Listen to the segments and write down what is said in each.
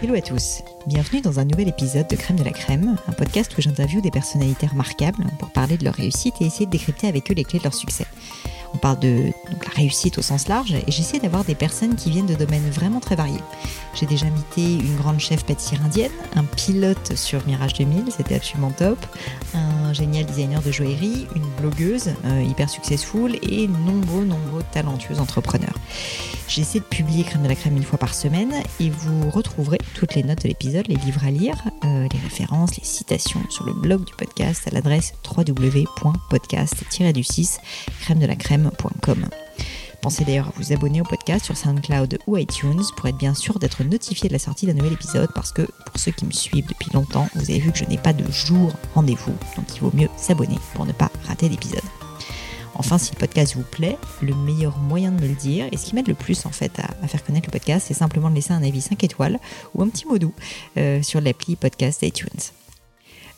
Hello à tous, bienvenue dans un nouvel épisode de Crème de la Crème, un podcast où j'interviewe des personnalités remarquables pour parler de leur réussite et essayer de décrypter avec eux les clés de leur succès. On parle de la réussite au sens large et j'essaie d'avoir des personnes qui viennent de domaines vraiment très variés. J'ai déjà invité une grande chef pâtissière indienne, un pilote sur Mirage 2000, c'était absolument top, un génial designer de joaillerie, une blogueuse euh, hyper successful et nombreux, nombreux talentueux entrepreneurs. J'essaie de publier Crème de la Crème une fois par semaine et vous retrouverez toutes les notes de l'épisode, les livres à lire, euh, les références, les citations sur le blog du podcast à l'adresse www.podcast-du6 crème de la crème.com. Pensez d'ailleurs à vous abonner au podcast sur SoundCloud ou iTunes pour être bien sûr d'être notifié de la sortie d'un nouvel épisode parce que pour ceux qui me suivent depuis longtemps, vous avez vu que je n'ai pas de jour rendez-vous, donc il vaut mieux s'abonner pour ne pas rater d'épisode. Enfin, si le podcast vous plaît, le meilleur moyen de me le dire, et ce qui m'aide le plus en fait à, faire connaître le podcast, c'est simplement de laisser un avis 5 étoiles ou un petit mot doux euh, sur l'appli podcast iTunes.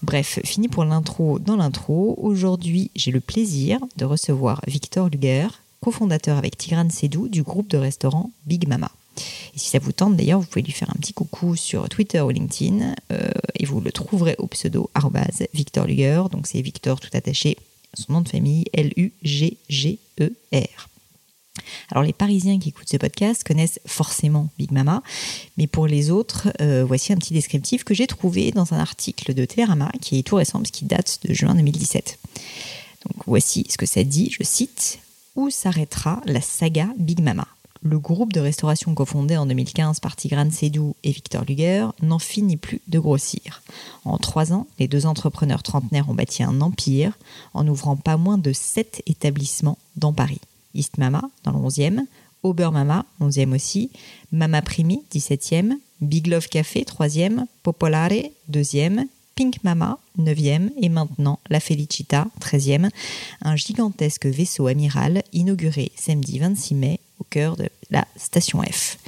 Bref, fini pour l'intro dans l'intro. Aujourd'hui, j'ai le plaisir de recevoir Victor Luger, cofondateur avec Tigran Sedou du groupe de restaurants Big Mama. Et si ça vous tente d'ailleurs, vous pouvez lui faire un petit coucou sur Twitter ou LinkedIn euh, et vous le trouverez au pseudo Victor Luger. Donc c'est Victor tout attaché, son nom de famille L-U-G-G-E-R. Alors les Parisiens qui écoutent ce podcast connaissent forcément Big Mama, mais pour les autres, euh, voici un petit descriptif que j'ai trouvé dans un article de Télérama qui est tout récent qu'il date de juin 2017. Donc voici ce que ça dit, je cite où s'arrêtera la saga Big Mama? Le groupe de restauration cofondé en 2015 par Tigran Sedou et Victor Luger n'en finit plus de grossir. En trois ans, les deux entrepreneurs trentenaires ont bâti un empire en ouvrant pas moins de sept établissements dans Paris. East Mama dans le 11e, Auber Mama, 11e aussi, Mama Primi, 17e, Big Love Café, 3e, Popolare, 2e, Pink Mama, 9e, et maintenant la Felicita, 13e, un gigantesque vaisseau amiral inauguré samedi 26 mai au cœur de la station F.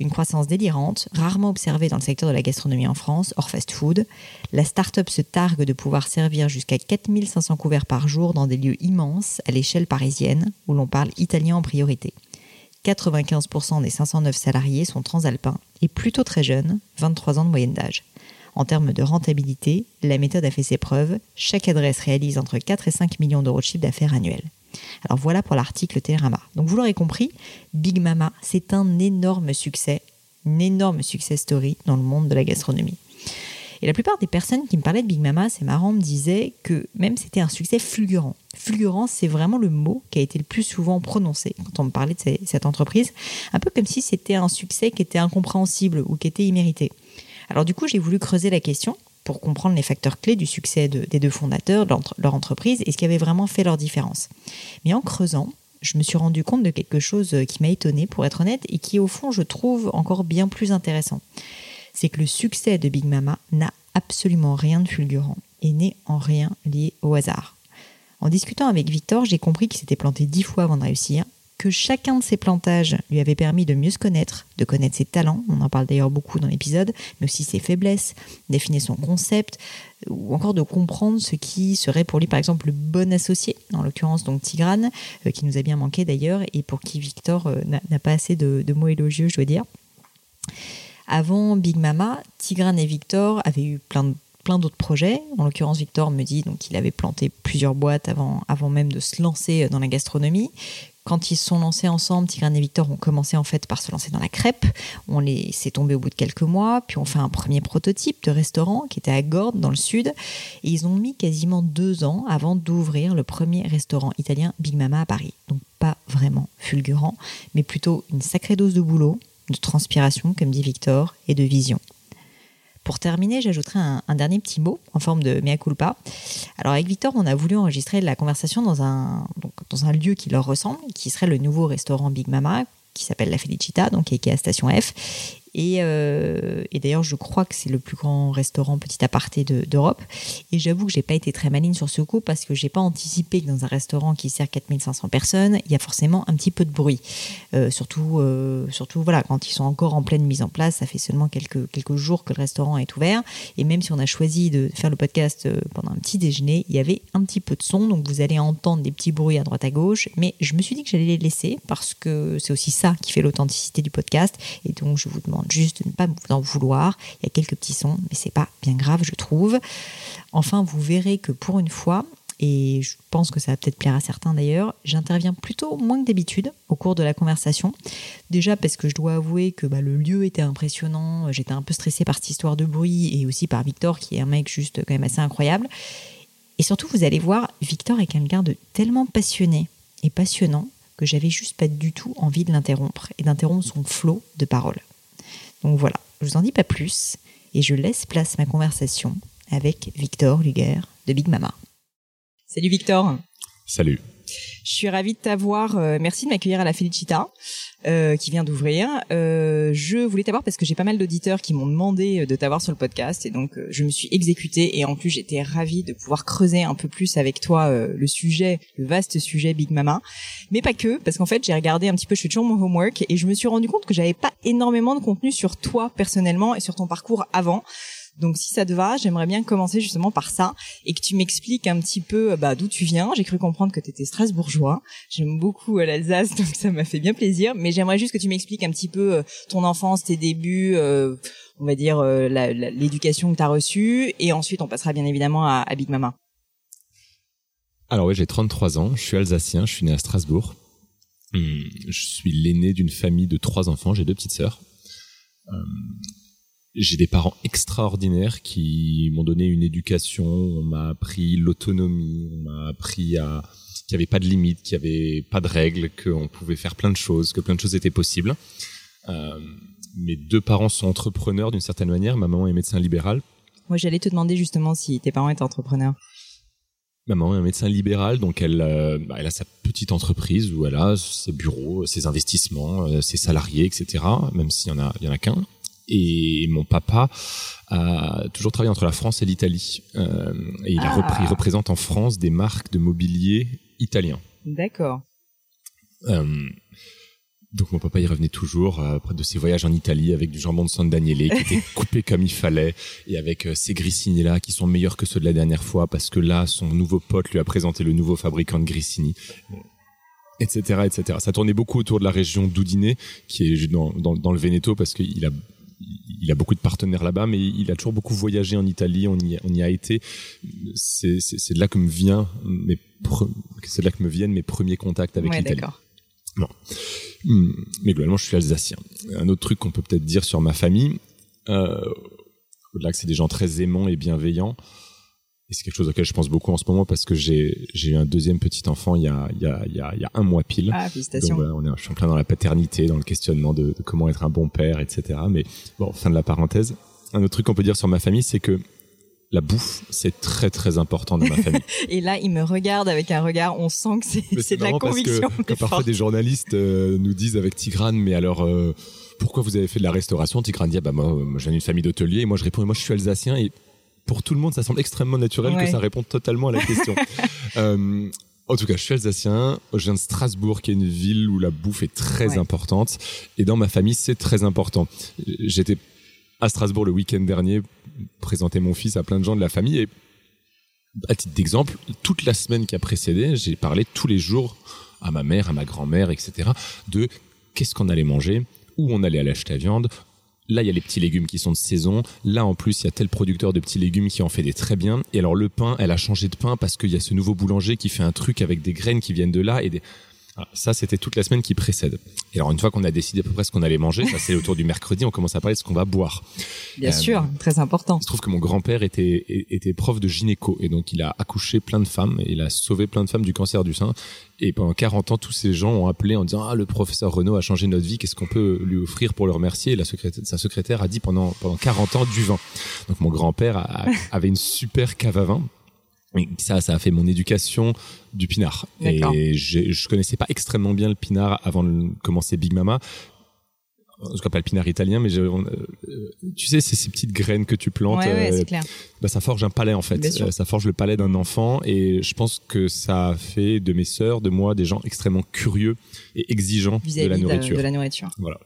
Une croissance délirante, rarement observée dans le secteur de la gastronomie en France, hors fast-food. La start-up se targue de pouvoir servir jusqu'à 4500 couverts par jour dans des lieux immenses à l'échelle parisienne, où l'on parle italien en priorité. 95% des 509 salariés sont transalpins et plutôt très jeunes, 23 ans de moyenne d'âge. En termes de rentabilité, la méthode a fait ses preuves. Chaque adresse réalise entre 4 et 5 millions d'euros de chiffre d'affaires annuel. Alors voilà pour l'article Télérama. Donc vous l'aurez compris, Big Mama, c'est un énorme succès, une énorme success story dans le monde de la gastronomie. Et la plupart des personnes qui me parlaient de Big Mama, c'est marrant, me disaient que même c'était un succès fulgurant. Fulgurant, c'est vraiment le mot qui a été le plus souvent prononcé quand on me parlait de cette entreprise. Un peu comme si c'était un succès qui était incompréhensible ou qui était immérité. Alors du coup, j'ai voulu creuser la question pour comprendre les facteurs clés du succès des deux fondateurs, leur entreprise, et ce qui avait vraiment fait leur différence. Mais en creusant, je me suis rendu compte de quelque chose qui m'a étonné, pour être honnête, et qui au fond, je trouve encore bien plus intéressant. C'est que le succès de Big Mama n'a absolument rien de fulgurant et n'est en rien lié au hasard. En discutant avec Victor, j'ai compris qu'il s'était planté dix fois avant de réussir, que chacun de ces plantages lui avait permis de mieux se connaître, de connaître ses talents, on en parle d'ailleurs beaucoup dans l'épisode, mais aussi ses faiblesses, définir son concept, ou encore de comprendre ce qui serait pour lui par exemple le bon associé, en l'occurrence donc Tigrane, euh, qui nous a bien manqué d'ailleurs, et pour qui Victor euh, n'a pas assez de, mots élogieux, je dois dire. Avant Big Mama, Tigrane et Victor avaient eu plein plein d'autres projets. En l'occurrence, Victor me dit donc qu'il avait planté plusieurs boîtes avant, avant même de se lancer dans la gastronomie. Quand ils se sont lancés ensemble, Tigrane et Victor ont commencé en fait par se lancer dans la crêpe. On les s'est tombé au bout de quelques mois, puis on fait un premier prototype de restaurant qui était à Gordes dans le sud. Et ils ont mis quasiment deux ans avant d'ouvrir le premier restaurant italien Big Mama à Paris. Donc pas vraiment fulgurant, mais plutôt une sacrée dose de boulot, de transpiration, comme dit Victor, et de vision. Pour terminer, j'ajouterai un, dernier petit mot en forme de mea culpa. Alors avec Victor, on a voulu enregistrer la conversation dans un, dans un lieu qui leur ressemble, qui serait le nouveau restaurant Big Mama, qui s'appelle La Felicita, donc qui est à Station F. Euh, et, d'ailleurs, je crois que c'est le plus grand restaurant petit aparté d'Europe. et j'avoue que j'ai pas été très maligne sur ce coup parce que j'ai pas anticipé que dans un restaurant qui sert 4500 personnes, il y a forcément un petit peu de bruit. Euh, surtout, euh, surtout voilà, quand ils sont encore en pleine mise en place, ça fait seulement quelques, quelques jours que le restaurant est ouvert. Et même si on a choisi de faire le podcast pendant un petit déjeuner, il y avait un petit peu de son. Donc vous allez entendre des petits bruits à droite à gauche. Mais je me suis dit que j'allais les laisser parce que c'est aussi ça qui fait l'authenticité du podcast. Et donc je vous demande juste de ne pas en vouloir. Il y a quelques petits sons, mais c'est pas bien grave, je trouve. Enfin, vous verrez que pour une fois, et je pense que ça va peut-être plaire à certains d'ailleurs, j'interviens plutôt moins que d'habitude au cours de la conversation. Déjà parce que je dois avouer que bah, le lieu était impressionnant, j'étais un peu stressée par cette histoire de bruit et aussi par Victor qui est un mec juste quand même assez incroyable. Et surtout, vous allez voir, Victor est quelqu'un de tellement passionné et passionnant que j'avais juste pas du tout envie de l'interrompre et d'interrompre son flot de paroles. Donc voilà, je vous en dis pas plus et je laisse place à ma conversation avec Victor Luger de Big Mama. Salut Victor. Salut. Je suis ravie de t'avoir. Euh, merci de m'accueillir à la Felicita. Euh, qui vient d'ouvrir. Euh, je voulais t'avoir parce que j'ai pas mal d'auditeurs qui m'ont demandé de t'avoir sur le podcast et donc je me suis exécutée et en plus j'étais ravie de pouvoir creuser un peu plus avec toi le sujet, le vaste sujet Big Mama, mais pas que parce qu'en fait j'ai regardé un petit peu, je fais toujours mon homework et je me suis rendu compte que j'avais pas énormément de contenu sur toi personnellement et sur ton parcours avant. Donc si ça te va, j'aimerais bien commencer justement par ça et que tu m'expliques un petit peu euh, bah, d'où tu viens. J'ai cru comprendre que tu étais strasbourgeois. J'aime beaucoup euh, l'Alsace, donc ça m'a fait bien plaisir. Mais j'aimerais juste que tu m'expliques un petit peu euh, ton enfance, tes débuts, on va dire l'éducation que tu as reçue. Et ensuite, on passera bien évidemment à, Big Mama. Alors oui, j'ai 33 ans, je suis alsacien, je suis né à Strasbourg. Hum, je suis l'aîné d'une famille de trois enfants, j'ai deux petites sœurs. Hum, j'ai des parents extraordinaires qui m'ont donné une éducation, on m'a appris l'autonomie, on m'a appris à qu'il n'y avait pas de limites, qu'il n'y avait pas de règles, qu'on pouvait faire plein de choses, que plein de choses étaient possibles. Euh, mes deux parents sont entrepreneurs d'une certaine manière. Ma maman est médecin libéral. Moi, j'allais te demander justement si tes parents étaient entrepreneurs. Ma maman est un médecin libéral, donc elle, euh, bah, elle a sa petite entreprise où elle a ses bureaux, ses investissements, euh, ses salariés, etc. Même s'il y en a, il y en a qu'un et mon papa a toujours travaillé entre la France et l'Italie. Euh, et il, a repris, il représente en France des marques de mobilier italiens. D'accord. Euh, donc mon papa y revenait toujours euh, après de ses voyages en Italie avec du jambon de San Daniele qui était coupé comme il fallait et avec euh, ces grissini là qui sont meilleurs que ceux de la dernière fois parce que là son nouveau pote lui a présenté le nouveau fabricant de grissini etc etc ça tournait beaucoup autour de la région d'Udine qui est dans, dans, dans le Veneto parce qu'il a il a beaucoup de partenaires là-bas, mais il a toujours beaucoup voyagé en Italie. On y, on y a été. C'est de là que me vient mes c'est là que me viennent mes premiers contacts avec l'Italie. Bon. Hmm, mais globalement, je suis alsacien. Un autre truc qu'on peut peut-être dire sur ma famille, euh, au-delà que c'est des gens très aimants et bienveillants, et c'est quelque chose auquel je pense beaucoup en ce moment parce que j'ai j'ai eu un deuxième petit enfant il y a il y a il y a, il y a un mois pile. Ah félicitations. Donc voilà, on est je suis en plein dans la paternité, dans le questionnement de, de, comment être un bon père, etc. Mais bon, fin de la parenthèse. Un autre truc qu'on peut dire sur ma famille, c'est que la bouffe, c'est très très important dans ma famille. et là, il me regarde avec un regard, on sent que c'est c'est de la conviction. Parce que, quand parfois des journalistes euh, nous disent avec Tigrane, mais alors. Euh, pourquoi vous avez fait de la restauration? Tigrane dit ah bah moi, moi j'ai une famille d'hôteliers et moi je réponds moi je suis alsacien et pour tout le monde, ça semble extrêmement naturel que ça réponde totalement à la question. euh, en tout cas, je suis alsacien. Je viens de Strasbourg, qui est une ville où la bouffe est très importante. Et dans ma famille, c'est très important. J'étais à Strasbourg le week-end dernier, présenter mon fils à plein de gens de la famille. Et à titre d'exemple, toute la semaine qui a précédé, j'ai parlé tous les jours à ma mère, à ma grand-mère, etc. de qu'est-ce qu'on allait manger, où on allait aller acheter la viande, là il y a les petits légumes qui sont de saison, là en plus il y a tel producteur de petits légumes qui en fait des très bien, et alors le pain, elle a changé de pain parce qu'il y a ce nouveau boulanger qui fait un truc avec des graines qui viennent de là et des... Ah, ça, c'était toute la semaine qui précède. Et alors, une fois qu'on a décidé à peu près ce qu'on allait manger, ça c'est autour du mercredi, on commence à parler de ce qu'on va boire. Bien euh, sûr, très important. Je trouve que mon grand-père était, était prof de gynéco, et donc il a accouché plein de femmes, et il a sauvé plein de femmes du cancer du sein. Et pendant 40 ans, tous ces gens ont appelé en disant ah le professeur Renaud a changé notre vie, qu'est-ce qu'on peut lui offrir pour le remercier? Et la secrétaire, sa secrétaire a dit pendant pendant 40 ans du vin. Donc mon grand-père avait une super cave à vin ça, ça a fait mon éducation du pinard. Et je connaissais pas extrêmement bien le pinard avant de commencer Big Mama. En tout cas, pas le pinard italien, mais euh, tu sais, c'est ces petites graines que tu plantes. Ouais, euh, clair. Bah, ça forge un palais, en fait. Euh, ça forge le palais d'un enfant. Et je pense que ça a fait de mes sœurs, de moi, des gens extrêmement curieux et exigeants de la nourriture. De, la nourriture. Voilà.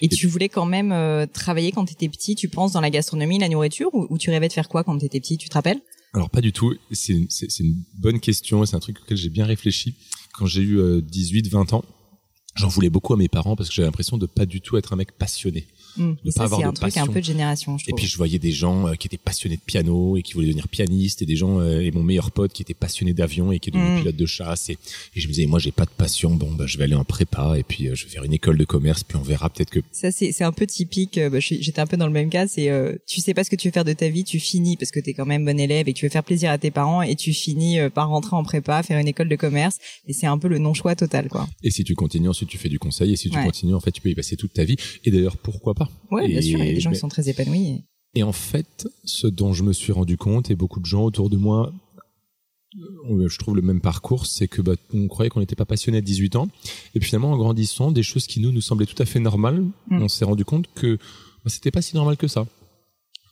Et, tu voulais quand même travailler quand tu étais petit, tu penses, dans la gastronomie, la nourriture, ou, ou tu rêvais de faire quoi quand tu étais petit, tu te rappelles? Alors pas du tout. C'est une, bonne question. C'est un truc auquel j'ai bien réfléchi. Quand j'ai eu 18, euh, 20 ans, j'en voulais beaucoup à mes parents parce que j'avais l'impression de pas du tout être un mec passionné. Mmh. ça, pas avoir de un truc un peu de génération. Je et puis je voyais des gens euh, qui étaient passionnés de piano et qui voulaient devenir pianistes et des gens euh, et mon meilleur pote qui était passionné d'avion et qui est devenu mmh. pilote de chasse et, et, je me disais moi j'ai pas de passion bon bah je vais aller en prépa et puis euh, je vais faire une école de commerce puis on verra peut-être que ça c'est c'est un peu typique bah, j'étais un peu dans le même cas c'est tu sais pas ce que tu veux faire de ta vie tu finis parce que t'es quand même bon élève et que tu veux faire plaisir à tes parents et tu finis par rentrer en prépa faire une école de commerce et c'est un peu le non choix total quoi et si tu continues ensuite tu fais du conseil et si tu continues en fait tu peux y passer toute ta vie et d'ailleurs pourquoi pas ouais bien sûr il y a des gens qui sont très épanouis. Et... en fait, ce dont je me suis rendu compte, et beaucoup de gens autour de moi, euh, je trouve le même parcours, c'est que bah, on croyait qu'on n'était pas passionné à 18 ans, et puis finalement en grandissant, des choses qui nous nous semblaient tout à fait normales, mm. on s'est rendu compte que bah, c'était pas si normal que ça.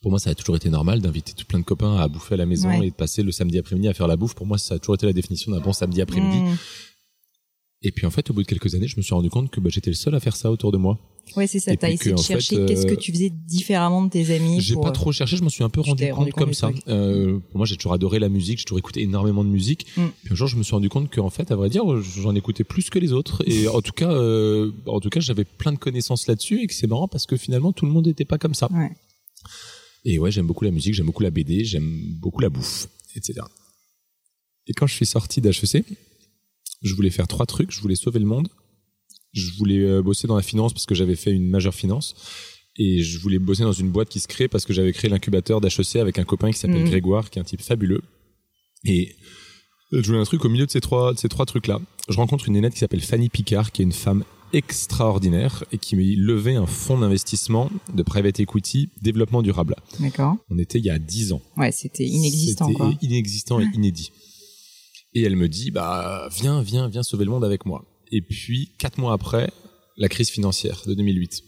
Pour moi, ça a toujours été normal d'inviter tout plein de copains à bouffer à la maison et de passer le samedi après-midi à faire la bouffe. Pour moi, ça a toujours été la définition d'un bon samedi après-midi. Mm. Et puis en fait, au bout de quelques années, je me suis rendu compte que bah, j'étais le seul à faire ça autour de moi. Ouais, c'est ça. T'as essayé de chercher qu'est-ce que euh, tu faisais différemment de tes amis. J'ai pas trop cherché. Je m'en suis un peu rendu compte, comme ça. Euh, pour moi, j'ai toujours adoré la musique. J'ai toujours écouté énormément de musique. Mm. Puis un jour, je me suis rendu compte qu'en fait, à vrai dire, j'en écoutais plus que les autres. Et en tout cas, euh, en tout cas, j'avais plein de connaissances là-dessus et que c'est marrant parce que finalement, tout le monde n'était pas comme ça. Ouais. Et ouais, j'aime beaucoup la musique, j'aime beaucoup la BD, j'aime beaucoup la bouffe, etc. Et quand je suis sorti d'HEC, je voulais faire trois trucs. Je voulais sauver le monde. Je voulais euh, bosser dans la finance parce que j'avais fait une majeure finance. Et je voulais bosser dans une boîte qui se crée parce que j'avais créé l'incubateur d'HEC avec un copain qui s'appelle mmh. Grégoire, qui est un type fabuleux. Et je voulais un truc au milieu de ces trois, de ces trois trucs-là. Je rencontre une nénette qui s'appelle Fanny Picard, qui est une femme extraordinaire et qui m'a levé un fonds d'investissement de private equity développement durable. D'accord. On était il y a dix ans. Ouais, c'était inexistant. C'était inexistant et inédit. Et elle me dit, bah, viens, viens, viens sauver le monde avec moi. Et puis, quatre mois après, la crise financière de 2008.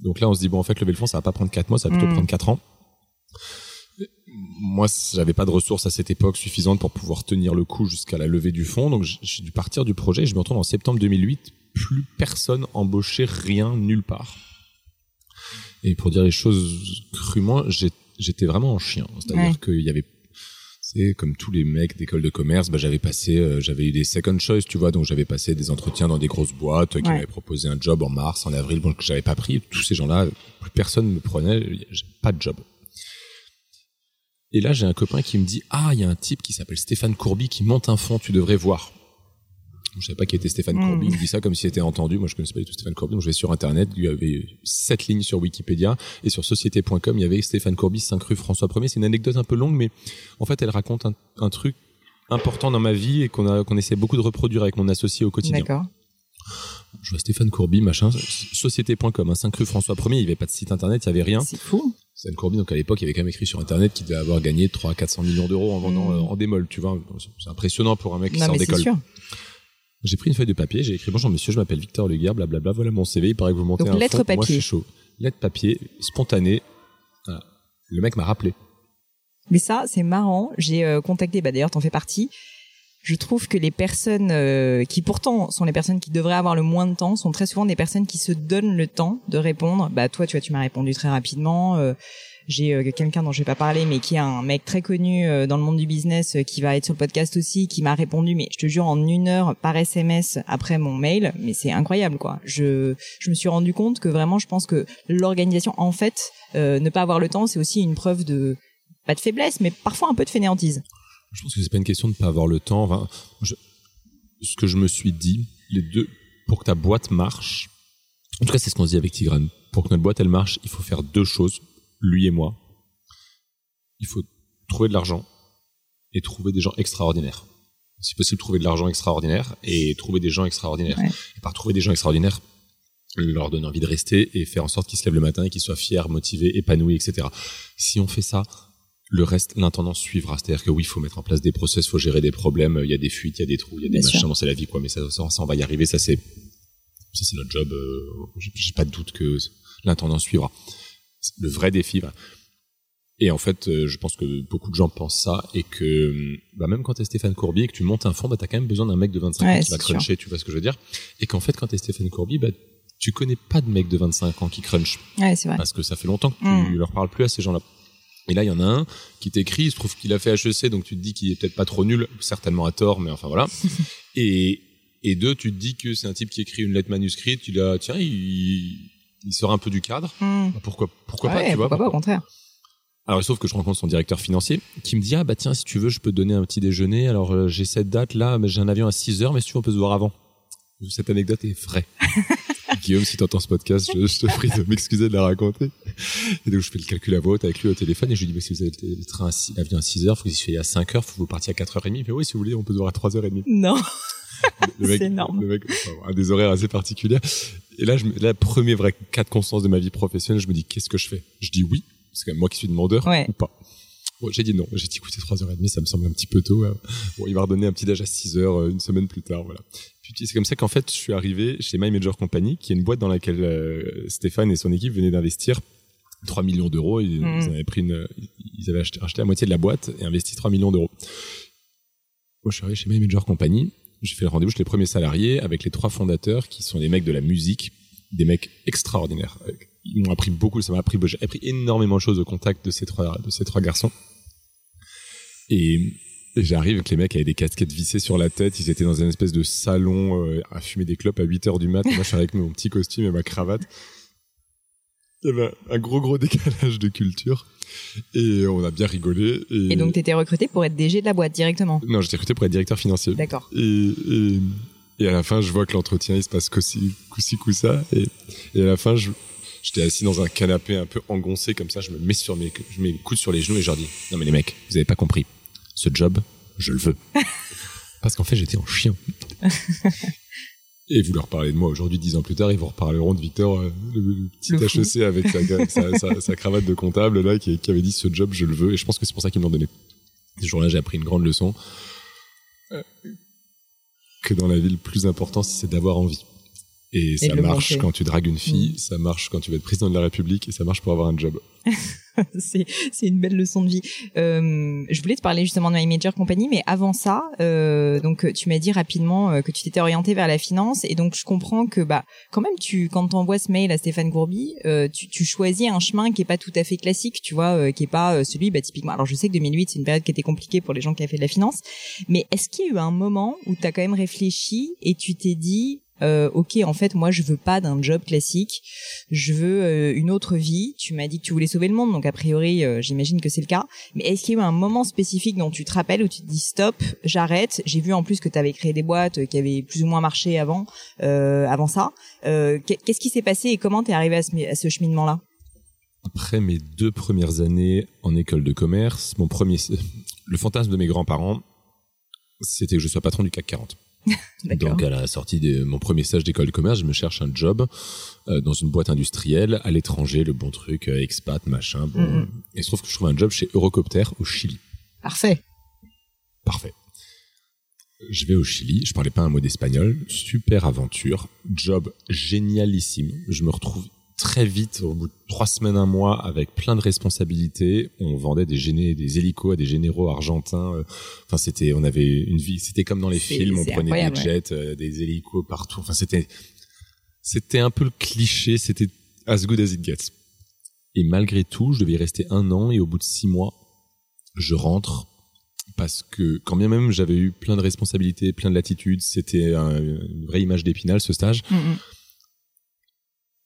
Donc là, on se dit, bon, en fait, lever le fonds, ça va pas prendre quatre mois, ça va plutôt mm. prendre quatre ans. Moi, j'avais pas de ressources à cette époque suffisantes pour pouvoir tenir le coup jusqu'à la levée du fonds. Donc, j'ai dû partir du projet. Je me retrouve en septembre 2008. Plus personne embauchait rien nulle part. Et pour dire les choses crûment, j'étais vraiment en chien. C'est-à-dire qu'il y avait c'est comme tous les mecs d'école de commerce, bah, j'avais passé, euh, j'avais eu des second choice, tu vois, donc j'avais passé des entretiens dans des grosses boîtes qui m'avaient proposé un job en mars, en avril, bon, que j'avais pas pris. Tous ces gens-là, plus personne me prenait, pas de job. Et là, j'ai un copain qui me dit, ah, il y a un type qui s'appelle Stéphane Courby qui monte un fond, tu devrais voir. Je savais pas qui était Stéphane. Courby. Il dit ça comme s'il était entendu. Moi, je connaissais pas du tout Stéphane Courby. Donc, je vais sur Internet. Il y avait sept lignes sur Wikipédia. Et sur société.com, il y avait Stéphane Courby, 5 rue François 1er. C'est une anecdote un peu longue, mais en fait, elle raconte un, truc important dans ma vie et qu'on a, qu'on essaie beaucoup de reproduire avec mon associé au quotidien. D'accord. Je vois Stéphane Courby, machin, société.com, 5 rue François 1er. Il n'y avait pas de site Internet, il y avait rien. C'est fou. Stéphane Courby, donc à l'époque, il y avait quand même écrit sur Internet qu'il devait avoir gagné 3 400 millions d'euros en vendant hmm. euh, en démol, tu vois. C'est impressionnant pour un mec qui sort d'école. J'ai pris une feuille de papier, j'ai écrit bonjour monsieur, je m'appelle Victor Leguer, blablabla, voilà mon CV, il paraît que vous montez Donc, un lettre fond. papier. Moi je suis chaud. Lettre papier, spontané. Le mec m'a rappelé. Mais ça, c'est marrant. J'ai euh, contacté, bah d'ailleurs, t'en fais partie. Je trouve que les personnes euh, qui pourtant sont les personnes qui devraient avoir le moins de temps sont très souvent des personnes qui se donnent le temps de répondre. Bah toi, tu vois, tu m'as répondu très rapidement. Euh, j'ai euh, quelqu'un dont je vais pas parler, mais qui est un mec très connu euh, dans le monde du business, euh, qui va être sur le podcast aussi, qui m'a répondu, mais je te jure, en une heure par SMS après mon mail, mais c'est incroyable, quoi. Je, je me suis rendu compte que vraiment, je pense que l'organisation, en fait, ne pas avoir le temps, c'est aussi une preuve de, pas de faiblesse, mais parfois un peu de fainéantise. Je pense que c'est pas une question de pas avoir le temps. Ce que je me suis dit, les deux, pour que ta boîte marche, en tout cas, c'est ce qu'on dit avec Tigran. Pour que notre boîte, elle marche, il faut faire deux choses, lui et moi. Il faut trouver de l'argent et trouver des gens extraordinaires. Si possible, trouver de l'argent extraordinaire et trouver des gens extraordinaires. Et par trouver des gens extraordinaires, leur donner envie de rester et faire en sorte qu'ils se lèvent le matin et qu'ils soient fiers, motivés, épanouis, etc. Si on fait ça, le reste, l'intendance suivra. C'est-à-dire que oui, il faut mettre en place des process, faut gérer des problèmes, il y a des fuites, il y a des trous, il y a des machins, c'est la vie, quoi. Mais ça, ça, on va y arriver, ça c'est ça c'est notre job. Euh, J'ai pas de doute que l'intendance suivra. Le vrai défi. Et en fait, euh, je pense que beaucoup de gens pensent ça et que bah, même quand t'es Stéphane Courbier et que tu montes un fond, bah, t'as quand même besoin d'un mec de 25 ans qui va cruncher, tu vois ce que je veux dire? Et qu'en fait, quand t'es Stéphane Courbier, bah, tu connais pas de mec de 25 ans qui crunch. Ouais, c'est vrai. Parce que ça fait longtemps que tu mm. leur parles plus à ces gens-là. Et là, il y en a un qui t'écrit, il se trouve qu'il a fait HEC, donc tu te dis qu'il est peut-être pas trop nul, certainement à tort, mais enfin voilà. et, et deux, tu te dis que c'est un type qui écrit une lettre manuscrite, tu l'as, tiens, il, il sort un peu du cadre. Bah, pourquoi, pourquoi pas, tu vois Pourquoi pas, au contraire. Alors, sauf que je rencontre son directeur financier qui me dit, ah bah tiens, si tu veux, je peux te donner un petit déjeuner. Alors, euh, j'ai cette date là, mais j'ai un avion à 6 heures, mais si tu veux, on peut se voir avant. Cette anecdote est vraie. Guillaume, si tu entends ce podcast, je, te prie de m'excuser de la raconter. Et donc, je fais le calcul à voix avec lui au téléphone et je lui dis, bah, si vous avez le train à l'avion à 6 heures, faut que vous y soyez à 5 heures, faut que vous partiez à 4h30. Il fait, oui, si vous voulez, on peut se voir à 3h30. Non. C'est énorme. Le mec, a des horaires assez particuliers. Et là, je, la première vraie cas de conscience de ma vie professionnelle, je me dis, qu'est-ce que je fais? Je dis oui. C'est quand même moi qui suis demandeur ou pas. Bon, j'ai dit non. J'ai dit, écoutez, 3h30, ça me semble un petit peu tôt. Hein. Bon, il m'a redonné un petit âge à 6h euh, une semaine plus tard, voilà. Puis c'est comme ça qu'en fait, je suis arrivé chez My Major Company, qui est une boîte dans laquelle euh, Stéphane et son équipe venaient d'investir 3 millions d'euros. Ils, mmh. ils, avaient pris une, ils avaient acheté, acheté la moitié de la boîte et investi 3 millions d'euros. Moi, je suis arrivé chez My Major Company j'ai fait le rendez-vous chez les premiers salariés avec les trois fondateurs qui sont des mecs de la musique, des mecs extraordinaires. Ils m'ont appris beaucoup, ça m'a appris, énormément de choses au contact de ces trois, garçons. Et, j'arrive avec les mecs avec des casquettes vissées sur la tête. Ils étaient dans une espèce de salon euh, à fumer des clopes à 8 heures du mat. Moi, je suis avec mon petit costume et ma cravate. Il y avait un gros, gros décalage de culture. Et on a bien rigolé. Et, donc, tu étais recruté pour être DG de la boîte directement? Non, j'étais recruté pour être directeur financier. D'accord. Et, et, à la fin, je vois que l'entretien, il se passe coup ça. Et, et à la fin, je, j'étais assis dans un canapé un peu engoncé comme ça. Je me mets sur mes, je mets les coudes sur les genoux et je leur dis, non mais les mecs, vous avez pas compris. Ce job, je le veux. Parce qu'en fait, j'étais en chien. Et vous leur parlez de moi aujourd'hui, dix ans plus tard, ils vous reparleront de Victor, euh, le, petit HEC avec sa, cravate de comptable là, qui, avait dit ce job, je le veux. Et je pense que c'est pour ça qu'ils m'ont donné. Ce jour-là, j'ai appris une grande leçon. Euh, que dans la vie, le plus important, c'est d'avoir envie. Et, ça marche quand tu dragues une fille, mm. ça marche quand tu veux être président de la République, et ça marche pour avoir un job. c'est c'est une belle leçon de vie. Euh, je voulais te parler justement de My Major Company, mais avant ça, euh, donc tu m'as dit rapidement euh, que tu t'étais orienté vers la finance, et donc je comprends que bah quand même tu quand t'envoies ce mail à Stéphane Gourbi, euh, tu, tu choisis un chemin qui est pas tout à fait classique, tu vois, euh, qui est pas euh, celui bah typiquement. Alors je sais que 2008 c'est une période qui était compliquée pour les gens qui avaient fait de la finance, mais est-ce qu'il y a eu un moment où tu as quand même réfléchi et tu t'es dit euh, ok en fait moi je veux pas d'un job classique. Je veux euh, une autre vie. Tu m'as dit que tu voulais sauver le monde donc a priori euh, j'imagine que c'est le cas. Mais est-ce qu'il y a eu un moment spécifique dont tu te rappelles où tu te dis stop j'arrête? J'ai vu en plus que tu avais créé des boîtes qui avaient plus ou moins marché avant avant ça. Qu'est-ce qui s'est passé et comment t'es arrivé à ce, à ce cheminement là après mes deux premières années en école de commerce mon premier le fantasme de mes grands-parents c'était que je sois patron du CAC 40 donc à la sortie de mon premier stage d'école de commerce, je me cherche un job euh, dans une boîte industrielle à l'étranger, le bon truc, euh, expat, machin. Bon. Mm-hmm. Et il se trouve que je trouve un job chez Eurocopter au Chili. Parfait. Parfait. Je vais au Chili, je parlais pas un mot d'espagnol, super aventure, job génialissime. Je me retrouve très vite, au bout de trois semaines, un mois, avec plein de responsabilités. On vendait des géné des hélicos à des généraux argentins. Euh, enfin, c'était, on avait une vie, c'était comme dans les films, on prenait des jets, euh, des hélicos partout. Enfin, c'était, c'était un peu le cliché, c'était as good as it gets. Et malgré tout, je devais y rester un an et au bout de six mois, je rentre parce que quand bien même j'avais eu plein de responsabilités, plein de latitudes, c'était une vraie image d'épinal ce stage. Mm, mm.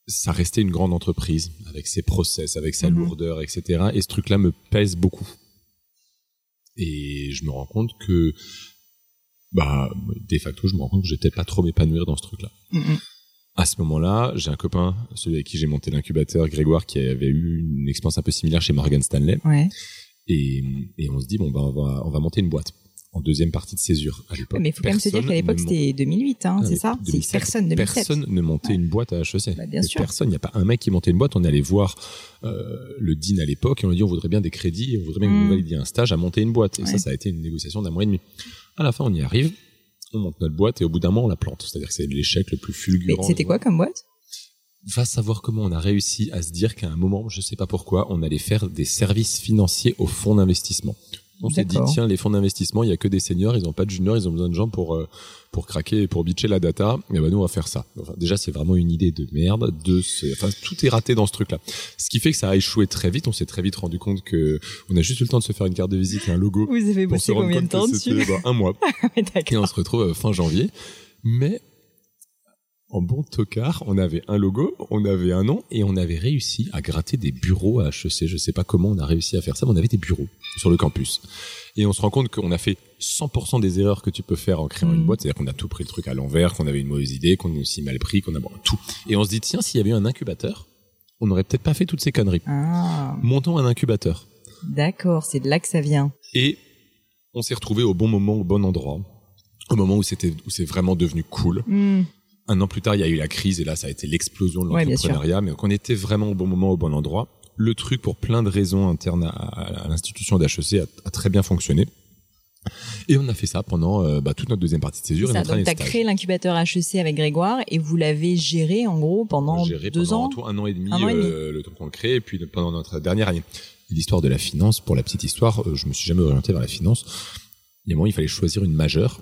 Ça restait une grande entreprise avec ses process, avec sa Mhm. lourdeur, etc. Et ce truc-là me pèse beaucoup. Et je me rends compte que, bah, de facto, je me rends compte que je vais peut-être pas trop m'épanouir dans ce truc-là. Mm. À ce moment-là, j'ai un copain, celui avec qui j'ai monté l'incubateur, Grégoire, qui avait eu une expérience un peu similaire chez Morgan Stanley. Ouais. Et, et on se dit, bon, on va, on va monter une boîte en deuxième partie de césure. À l'époque, Mais il faut quand même se dire qu'à l'époque, ne c'était 2008, hein, Ah, c'est mais ça C'est 2007, personne, 2007. Personne ne montait Ouais. une boîte à HEC. Bah, bien Mais sûr. Personne. Il n'y a pas un mec qui montait une boîte. On est allé voir euh, le dean à l'époque et on lui a dit on voudrait bien des crédits, on voudrait bien que Mm. vous validiez un stage à monter une boîte. Et Ouais. ça, ça a été une négociation d'un mois et demi. À la fin, on y arrive. On monte notre boîte et au bout d'un mois, on la plante. C'est-à-dire que c'est l'échec le plus Mais fulgurant. c'était quoi comme boîte? Va savoir comment on a réussi à se dire qu'à un moment, je sais pas pourquoi, on allait faire des services financiers aux fonds d'investissement. On s'est dit, tiens, les fonds d'investissement, il y a que des seniors, ils ont pas de juniors, ils ont besoin de gens pour euh, pour craquer et pour bitcher la data. Et ben nous, on va faire ça. Enfin, déjà, c'est vraiment une idée de merde. De ce... enfin, tout est raté dans ce truc-là. Ce qui fait que ça a échoué très vite. On s'est très vite rendu compte que on a juste eu le temps de se faire une carte de visite et un logo. Vous avez bossé combien de temps dessus bah, un mois. Ouais, Et on se retrouve euh, fin janvier. Mais en bon tocard, on avait un logo, on avait un nom et on avait réussi à gratter des bureaux à HEC. Je sais pas comment on a réussi à faire ça, mais on avait des bureaux sur le campus. Et on se rend compte qu'on a fait 100% des erreurs que tu peux faire en créant une boîte. C'est-à-dire qu'on a tout pris le truc à l'envers, qu'on avait une mauvaise idée, qu'on a aussi mal pris, qu'on a bon, tout. Et on se dit, tiens, s'il y avait eu un incubateur, on n'aurait peut-être pas fait toutes ces conneries. Ah, Montons un incubateur. d'accord, c'est de là que ça vient. Et on s'est retrouvé au bon moment, au bon endroit. Au moment où c'était, où c'est vraiment devenu cool. Hmm, Un an plus tard, il y a eu la crise et là, ça a été l'explosion de Ouais, l'entrepreneuriat. mais qu'on était vraiment au bon moment, au bon endroit. Le truc, pour plein de raisons internes à, à- à l'institution d'HEC, a, a très bien fonctionné. Et on a fait ça pendant euh, bah, toute notre deuxième partie de césure et ça, notre donc tu as créé l'incubateur HEC avec Grégoire et vous l'avez géré en gros pendant Géré deux pendant ans? tout un an et demi, an et demi. euh, le temps qu'on le crée, et puis pendant notre dernière année. L'histoire de la finance, pour la petite histoire, euh, je me suis jamais orienté vers la finance. Il y a un moment, il fallait choisir une majeure.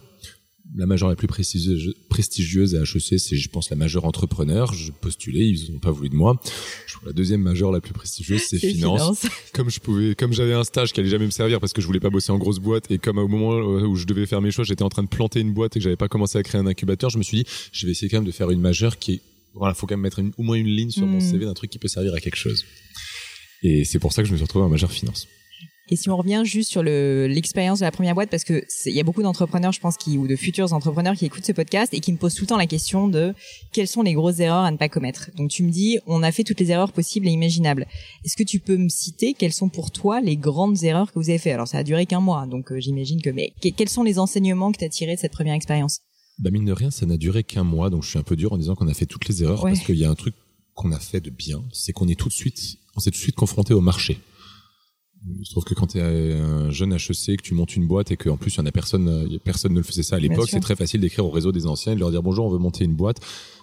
La majeure la plus prestigieuse, prestigieuse à HEC, c'est, je pense, la majeure entrepreneur. Je postulais, ils n'ont pas voulu de moi. La deuxième majeure la plus prestigieuse, c'est finance. finance. Comme je pouvais, comme j'avais un stage qui allait jamais me servir parce que je voulais pas bosser en grosse boîte et comme au moment euh, où je devais faire mes choix, j'étais en train de planter une boîte et que j'avais pas commencé à créer un incubateur, je me suis dit, je vais essayer quand même de faire une majeure qui est, voilà, faut quand même mettre une- au moins une ligne sur mon Mm. CV d'un truc qui peut servir à quelque chose. Et c'est pour ça que je me suis retrouvé en majeure finance. Et si on revient juste sur le l'expérience de la première boîte, parce que il y a beaucoup d'entrepreneurs, je pense, qui ou de futurs entrepreneurs qui écoutent ce podcast et qui me posent tout le temps la question de quelles sont les grosses erreurs à ne pas commettre. Donc tu me dis, on a fait toutes les erreurs possibles et imaginables. Est-ce que tu peux me citer quelles sont pour toi les grandes erreurs que vous avez fait Alors ça a duré qu'un mois, donc euh, j'imagine que. Mais que- quels sont les enseignements que tu as tirés de cette première expérience? Bah mine de rien, ça n'a duré qu'un mois, donc je suis un peu dur en disant qu'on a fait toutes les erreurs Ouais. parce qu'il y a un truc qu'on a fait de bien, c'est qu'on est tout de suite, on s'est tout de suite confronté au marché. Je trouve que quand tu es un jeune HEC, que tu montes une boîte et qu'en plus il y en a personne, euh, personne ne le faisait ça à l'époque, c'est très facile d'écrire au réseau des anciens et de leur dire bonjour, on veut monter une boîte.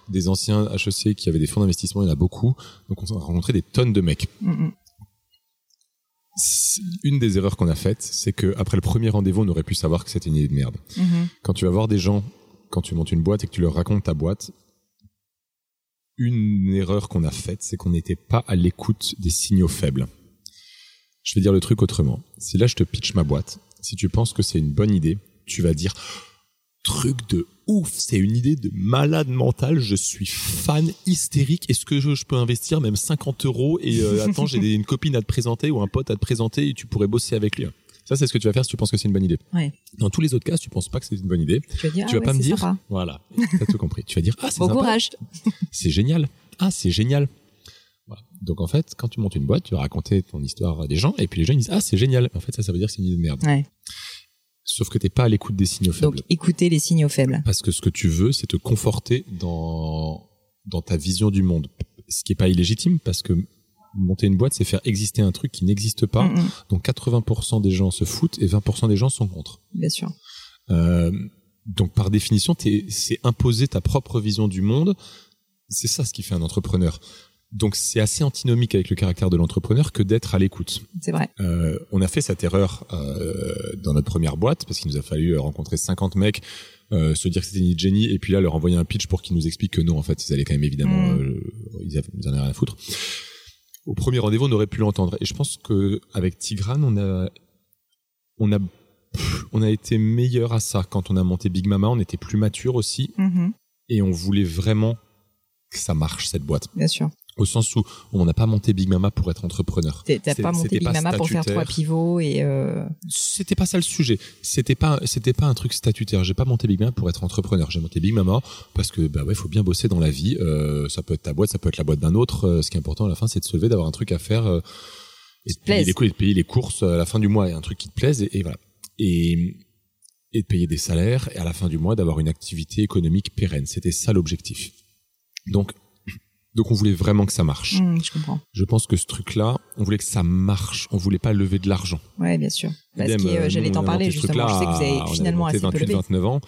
Des anciens HEC qui avaient des fonds d'investissement, il y en a beaucoup, donc on a rencontré des tonnes de mecs. Mm, mm. Une des erreurs qu'on a faites, c'est que après le premier rendez-vous, on aurait pu savoir que c'était une idée de merde. Mhm. Quand tu vas voir des gens, quand tu montes une boîte et que tu leur racontes ta boîte, une erreur qu'on a faite, c'est qu'on n'était pas à l'écoute des signaux faibles. Je vais dire le truc autrement. Si là je te pitch ma boîte, si tu penses que c'est une bonne idée, tu vas dire truc de ouf, c'est une idée de malade mental, je suis fan hystérique, est-ce que je, je peux investir même 50 euros et euh, attends, j'ai une copine à te présenter ou un pote à te présenter et tu pourrais bosser avec lui. Ça, c'est ce que tu vas faire si tu penses que c'est une bonne idée. Ouais. Dans tous les autres cas, si tu penses pas que c'est une bonne idée, Tu vas dire, tu ah vas pas me dire, sympa. voilà, t'as tout compris. Tu vas dire, ah, c'est Bon sympa, courage. c'est génial. Ah, c'est génial. Voilà. Donc en fait, quand tu montes une boîte, tu vas raconter ton histoire à des gens, et puis les gens ils disent, ah, c'est génial. En fait, ça, ça veut dire que c'est une idée de merde. Ouais. Sauf que t'es pas à l'écoute des signaux faibles. Donc écoutez les signaux faibles. Parce que ce que tu veux, c'est te conforter dans, dans ta vision du monde. Ce qui est pas illégitime, parce que monter une boîte, c'est faire exister un truc qui n'existe pas. Mm, mm. Donc 80% des gens se foutent et 20% des gens sont contre. Bien sûr. Euh, donc par définition, c'est imposer ta propre vision du monde. C'est ça ce qui fait un entrepreneur. Donc c'est assez antinomique avec le caractère de l'entrepreneur que d'être à l'écoute. C'est vrai. Euh, on a fait cette erreur euh, dans notre première boîte parce qu'il nous a fallu euh, rencontrer 50 mecs, euh, se dire que c'était une génie et puis là leur envoyer un pitch pour qu'ils nous expliquent que non en fait ils allaient quand même évidemment Mm. euh, ils, avaient, ils en avaient rien à foutre. au premier rendez-vous, on aurait pu l'entendre. Et je pense que avec Tigrane, on a, on a, on a été meilleur à ça quand on a monté Big Mama. On était plus mature aussi, Mhm. et on voulait vraiment que ça marche cette boîte. Bien sûr. Au sens où on n'a pas monté Big Mama pour être entrepreneur. T'as pas monté Big pas Mama pour faire trois pivots et euh, C'était pas ça le sujet. C'était pas, c'était pas un truc statutaire. J'ai pas monté Big Mama pour être entrepreneur. J'ai monté Big Mama parce que bah ouais, faut bien bosser dans la vie. Euh, ça peut être ta boîte, ça peut être la boîte d'un autre. Euh, ce qui est important à la fin, c'est de se lever, d'avoir un truc à faire euh, et, de payer les, et de payer les courses à la fin du mois et un truc qui te plaise et, et voilà. Et et de payer des salaires et à la fin du mois d'avoir une activité économique pérenne. C'était ça l'objectif. Donc donc on voulait vraiment que ça marche. hmm, je comprends. Je pense que ce truc-là, on voulait que ça marche. On voulait pas lever de l'argent. Ouais, bien sûr. Parce que euh, euh, j'allais t'en parler justement. Je sais que vous avez finalement assez peu 28, levé. 29 ans.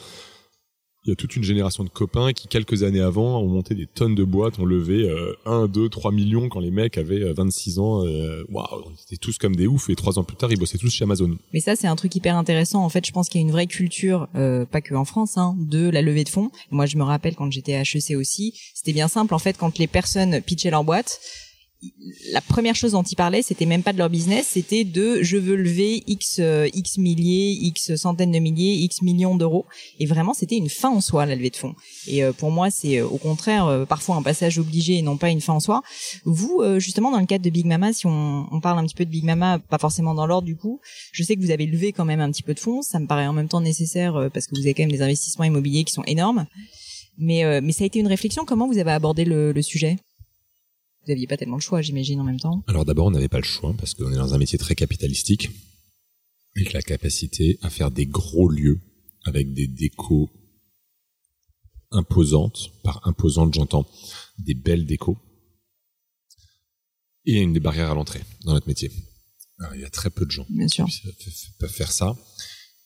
Il y a toute une génération de copains qui, quelques années avant, ont monté des tonnes de boîtes, ont levé euh, 1, 2, 3 millions quand les mecs avaient euh, 26 ans. euh, Waouh, on était tous comme des oufs et trois ans plus tard, ils bossaient tous chez Amazon. Mais ça, c'est un truc hyper intéressant. En fait, je pense qu'il y a une vraie culture, euh, pas que en France, hein, de la levée de fonds. Moi, je me rappelle quand j'étais à HEC aussi, c'était bien simple. En fait, quand les personnes pitchaient leur boîte, la première chose dont ils parlaient, c'était même pas de leur business, c'était de je veux lever x euh, x milliers, x centaines de milliers, x millions d'euros. Et vraiment, c'était une fin en soi la levée de fonds. Et euh, pour moi, c'est euh, au contraire parfois un passage obligé et non pas une fin en soi. Vous, justement, dans le cadre de Big Mama, si on, parle un petit peu de Big Mama, pas forcément dans l'ordre du coup, je sais que vous avez levé quand même un petit peu de fonds. Ça me paraît en même temps nécessaire parce que vous avez quand même des investissements immobiliers qui sont énormes. Mais, ça a été une réflexion. Comment vous avez abordé le sujet? Vous n'aviez pas tellement le choix, j'imagine, en même temps. Alors d'abord, on n'avait pas le choix parce qu'on est dans un métier très capitalistique avec la capacité à faire des gros lieux avec des décos imposantes. Par imposantes, j'entends des belles décos et une des barrières à l'entrée dans notre métier. Alors, il y a très peu de gens Bien sûr. qui peuvent faire ça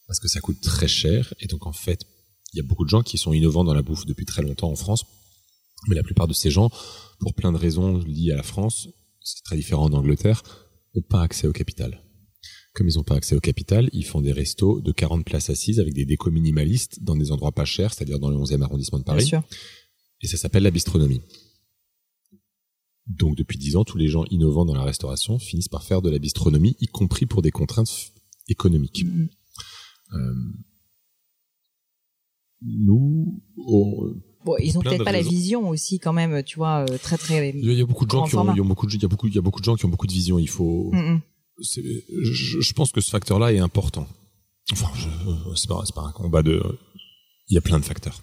parce que ça coûte très cher et donc en fait, il y a beaucoup de gens qui sont innovants dans la bouffe depuis très longtemps en France, mais la plupart de ces gens, pour plein de raisons liées à la France, ce qui est très différent d'Angleterre, n'ont pas accès au capital. Comme ils n'ont pas accès au capital, ils font des restos de 40 places assises avec des décos minimalistes dans des endroits pas chers, c'est-à-dire dans le 11e arrondissement de Bien Paris. sûr. Et ça s'appelle la bistronomie. Donc depuis dix ans, tous les gens innovants dans la restauration finissent par faire de la bistronomie, y compris pour des contraintes économiques. Mhm. Euh, nous, on- Bon, ils ont peut-être pas la vision aussi, quand même, tu vois, euh, très très. il y a beaucoup de gens qui ont, beaucoup de, il y a beaucoup, il y a beaucoup de gens qui ont beaucoup de vision. Il faut, Mhm. c'est- je, je pense que ce facteur-là est important. Enfin, je- c'est pas, c'est pas un combat de, il y a plein de facteurs.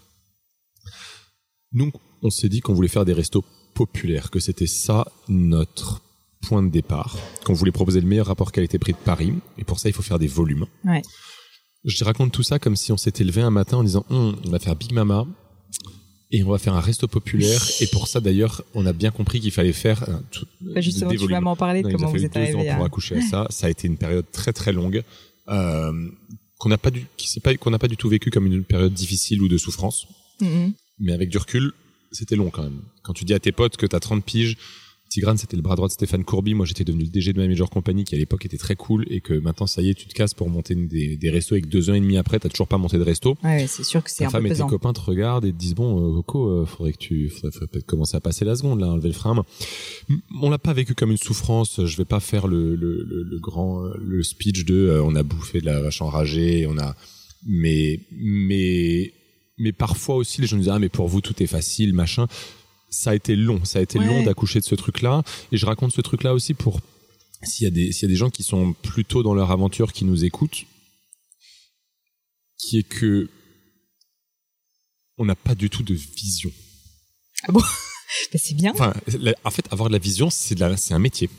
Donc, on s'est dit qu'on voulait faire des restos populaires, que c'était ça notre point de départ, qu'on voulait proposer le meilleur rapport qualité-prix de Paris, et pour ça, il faut faire des volumes. Ouais. Je te raconte tout ça comme si on s'était levé un matin en disant, Hum, on va faire Big Mama, et on va faire un resto populaire, et pour ça, d'ailleurs, on a bien compris qu'il fallait faire euh, tout- Bah, justement, des tu vas m'en parler de comment vous êtes arrivé à. pour accoucher à ça. Ça a été une période très très longue euh, qu'on n'a pas du, qui pas, qu'on n'a pas du tout vécu comme une période difficile ou de souffrance. Mhm. Mais avec du recul, c'était long quand même. Quand tu dis à tes potes que t'as 30 piges, Tigrane c'était le bras droit de Stéphane Courby, moi j'étais devenu le DG de ma major compagnie qui à l'époque était très cool et que maintenant ça y est, tu te casses pour monter des, des restos et que deux ans et demi après t'as toujours pas monté de resto. Ouais, c'est sûr que c'est un peu femme et tes copains te regardent et te disent bon euh, Coco euh, faudrait que tu faudrait, faudrait peut-être commencer à passer la seconde là enlever le frein on l'a pas vécu comme une souffrance. Je vais pas faire le le, le, le grand euh, le speech de euh, on a bouffé de la vache enragée on a mais mais mais parfois aussi les gens disent ah mais pour vous tout est facile machin ça a été long ça a été Ouais. long d'accoucher de ce truc là et je raconte ce truc là aussi pour s'il y a des s'il y a des gens qui sont plutôt dans leur aventure qui nous écoutent qui est que on n'a pas du tout de vision. Bah, c'est bien. Enfin, la- en fait, avoir de la vision, c'est de la- c'est un métier.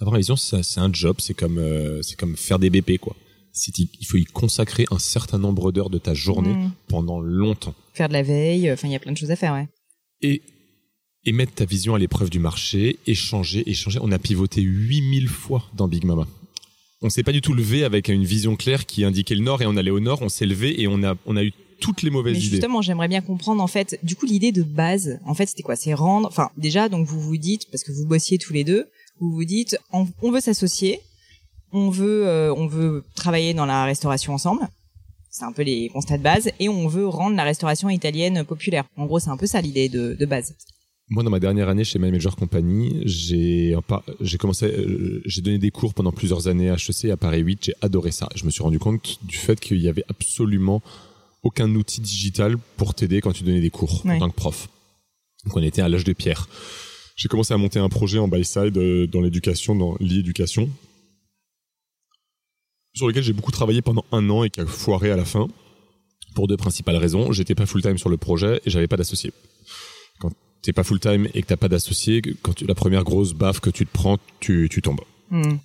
Avoir la vision, c'est c'est un job, c'est comme, euh, c'est comme faire des BP, quoi. C'est- Il faut y consacrer un certain nombre d'heures de ta journée Mhm. pendant longtemps. Faire de la veille, enfin, il y a plein de choses à faire, ouais. Et, et mettre ta vision à l'épreuve du marché, échanger, échanger. On a pivoté 8000 fois dans Big Mama. On s'est pas du tout levé avec une vision claire qui indiquait le nord et on allait au nord. On s'est levé et on a, on a eu toutes les mauvaises Mais idées. justement, j'aimerais bien comprendre en fait. Du coup, l'idée de base, en fait, c'était quoi? C'est rendre. Enfin, déjà, donc vous vous dites parce que vous bossiez tous les deux, vous vous dites, on, on veut s'associer, on veut, euh, on veut travailler dans la restauration ensemble. C'est un peu les constats de base, et on veut rendre la restauration italienne populaire. En gros, c'est un peu ça l'idée de, de base. Moi, dans ma dernière année chez My Major Company, j'ai j'ai commencé, euh, j'ai donné des cours pendant plusieurs années à HEC à Paris 8. J'ai adoré ça. Je me suis rendu compte du fait qu'il y avait absolument aucun outil digital pour t'aider quand tu donnais des cours en tant que prof. Donc, on était à l'âge de pierre. J'ai commencé à monter un projet en by side euh, dans l'éducation, dans l'éducation, sur lequel j'ai beaucoup travaillé pendant un an et qui a foiré à la fin pour deux principales raisons. J'étais pas full time sur le projet et j'avais pas d'associé t'es pas full time et que t'as pas d'associé, quand tu, la première grosse baffe que tu te prends, tu, tu tombes. Hmm.